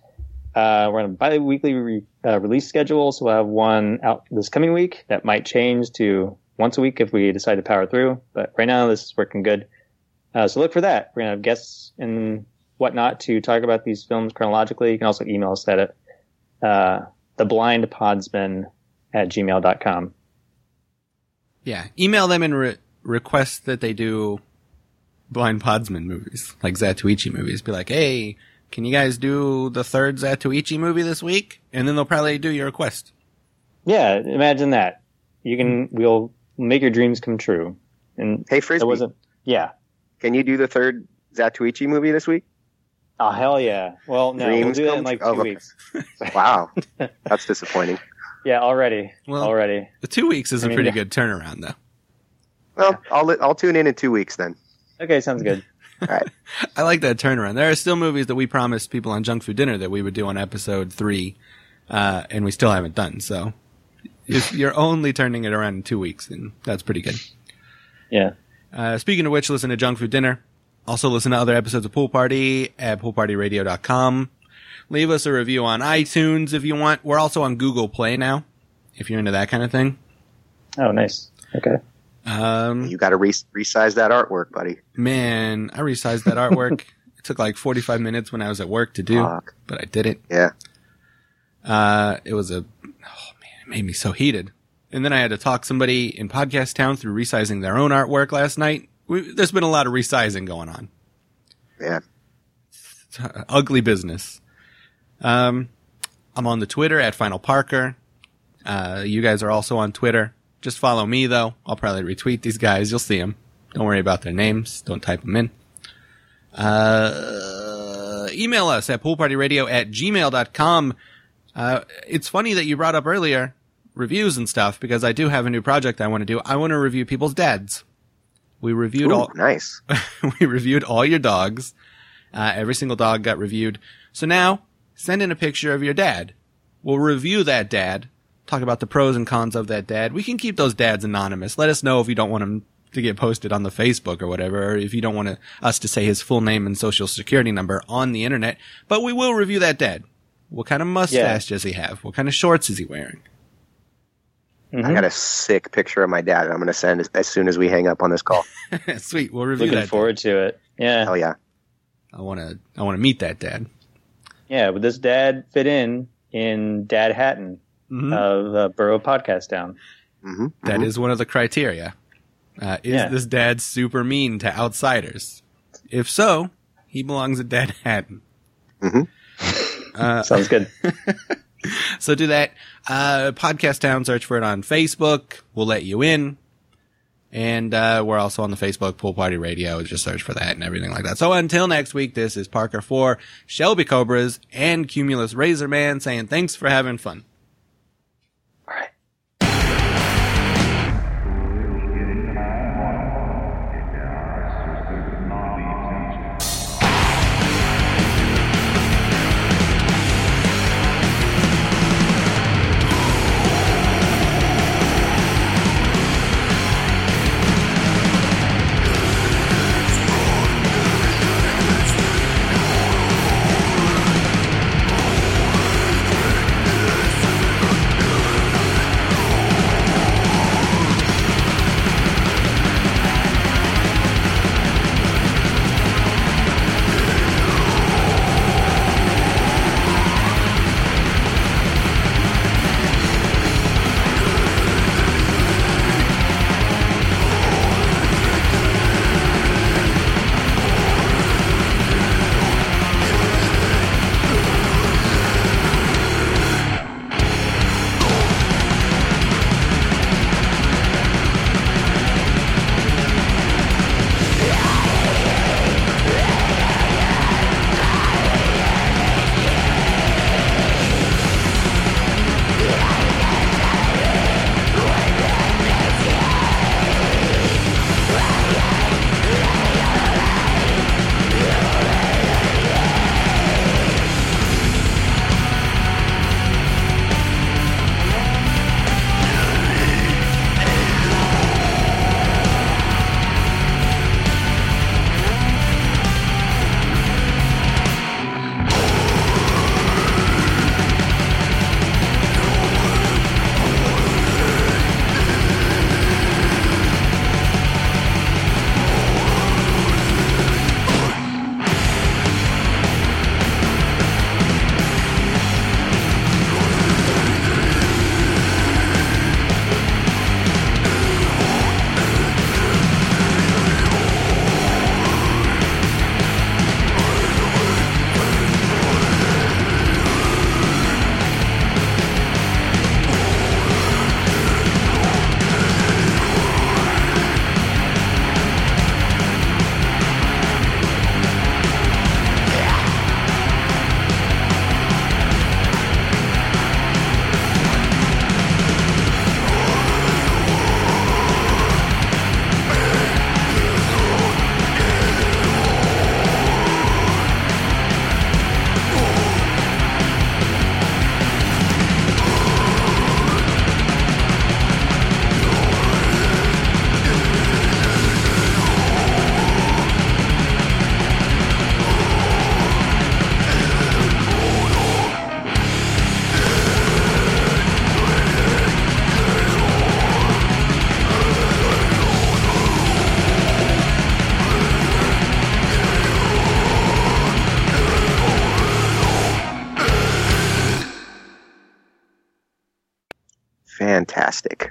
[SPEAKER 2] Uh, we're on a bi-weekly re- uh, release schedule, so we'll have one out this coming week. That might change to once a week if we decide to power through, but right now this is working good. Uh, so look for that. We're gonna have guests and whatnot to talk about these films chronologically. You can also email us at. Uh, theblindpodsman at gmail.com.
[SPEAKER 1] Yeah. Email them and re- request that they do Blind Podsman movies, like Zatoichi movies. Be like, hey, can you guys do the third Zatoichi movie this week? And then they'll probably do your request.
[SPEAKER 2] Yeah, imagine that. You can, we'll make your dreams come true. And
[SPEAKER 3] Hey,
[SPEAKER 2] it
[SPEAKER 3] Frisbee,
[SPEAKER 2] wasn't, yeah.
[SPEAKER 3] can you do the third Zatoichi movie this week?
[SPEAKER 2] Oh, hell yeah. Well, no, we'll do that in like two.
[SPEAKER 3] Oh, okay.
[SPEAKER 2] weeks. [LAUGHS]
[SPEAKER 3] Wow, [LAUGHS] that's disappointing.
[SPEAKER 2] Yeah, already.
[SPEAKER 1] Well-
[SPEAKER 2] already.
[SPEAKER 1] The two weeks is
[SPEAKER 2] I
[SPEAKER 1] a
[SPEAKER 2] mean,
[SPEAKER 1] pretty
[SPEAKER 2] yeah.
[SPEAKER 1] good turnaround, though.
[SPEAKER 3] Well, I'll I'll tune in in two weeks then.
[SPEAKER 2] Okay, sounds good. [LAUGHS]
[SPEAKER 3] All right. [LAUGHS]
[SPEAKER 1] I like that turnaround. There are still movies that we promised people on Junk Food Dinner that we would do on episode three, uh, and we still haven't done. So if [LAUGHS] you're only turning it around in two weeks, then that's pretty good.
[SPEAKER 2] Yeah.
[SPEAKER 1] Uh, speaking of which, listen to Junk Food Dinner. Also listen to other episodes of Pool Party at poolpartyradio.com. Leave us a review on iTunes if you want. We're also on Google Play now, if you're into that kind of thing.
[SPEAKER 2] Oh, nice. Okay.
[SPEAKER 1] Um,
[SPEAKER 3] You got to re- resize that artwork, buddy.
[SPEAKER 1] man, I resized that artwork. [LAUGHS] it took like 45 minutes when I was at work to do,
[SPEAKER 3] Fuck.
[SPEAKER 1] but I did it.
[SPEAKER 3] Yeah.
[SPEAKER 1] Uh, it was a, oh man, it made me so heated. And then I had to talk somebody in podcast town through resizing their own artwork last night. We, there's been a lot of resizing going on.
[SPEAKER 3] Yeah.
[SPEAKER 1] A ugly business. Um, I'm on the Twitter at Final Parker. Uh, you guys are also on Twitter. Just follow me though. I'll probably retweet these guys. You'll see them. Don't worry about their names. Don't type them in. Uh, email us at poolpartyradio at gmail.com. Uh, it's funny that you brought up earlier reviews and stuff because I do have a new project I want to do. I want to review people's dads. We reviewed
[SPEAKER 3] Ooh,
[SPEAKER 1] all, [LAUGHS]
[SPEAKER 3] nice.
[SPEAKER 1] we reviewed all your dogs. Uh, every single dog got reviewed. So now send in a picture of your dad. We'll review that dad, talk about the pros and cons of that dad. We can keep those dads anonymous. Let us know if you don't want them to get posted on the Facebook or whatever, or if you don't want to, us to say his full name and social security number on the internet. But we will review that dad. What kind of mustache does he have? What kind of shorts is he wearing?
[SPEAKER 3] I
[SPEAKER 2] Mhm.
[SPEAKER 3] got a sick picture of my dad. I'm going to send as, as soon as we hang up on this call. [LAUGHS]
[SPEAKER 1] Sweet. We'll review
[SPEAKER 2] Looking
[SPEAKER 1] that.
[SPEAKER 2] forward to it. Yeah.
[SPEAKER 3] Hell yeah.
[SPEAKER 1] I want to. I want to meet that dad.
[SPEAKER 2] Yeah. Would this dad fit in in Dad Hatton
[SPEAKER 1] Mhm.
[SPEAKER 2] of uh, Borough Podcast Down?
[SPEAKER 3] hmm
[SPEAKER 1] That is one of the criteria. Uh, is
[SPEAKER 2] Yeah.
[SPEAKER 1] this dad super mean to outsiders? If so, he belongs at Dad Hatton. [LAUGHS]
[SPEAKER 2] Sounds good. [LAUGHS]
[SPEAKER 1] So do that. Uh, Podcast Town, search for it on Facebook. We'll let you in. And uh, we're also on the Facebook Pool Party Radio. Just search for that and everything like that. So until next week, this is Parker for Shelby Cobras and Cumulus Razor Man saying thanks for having fun.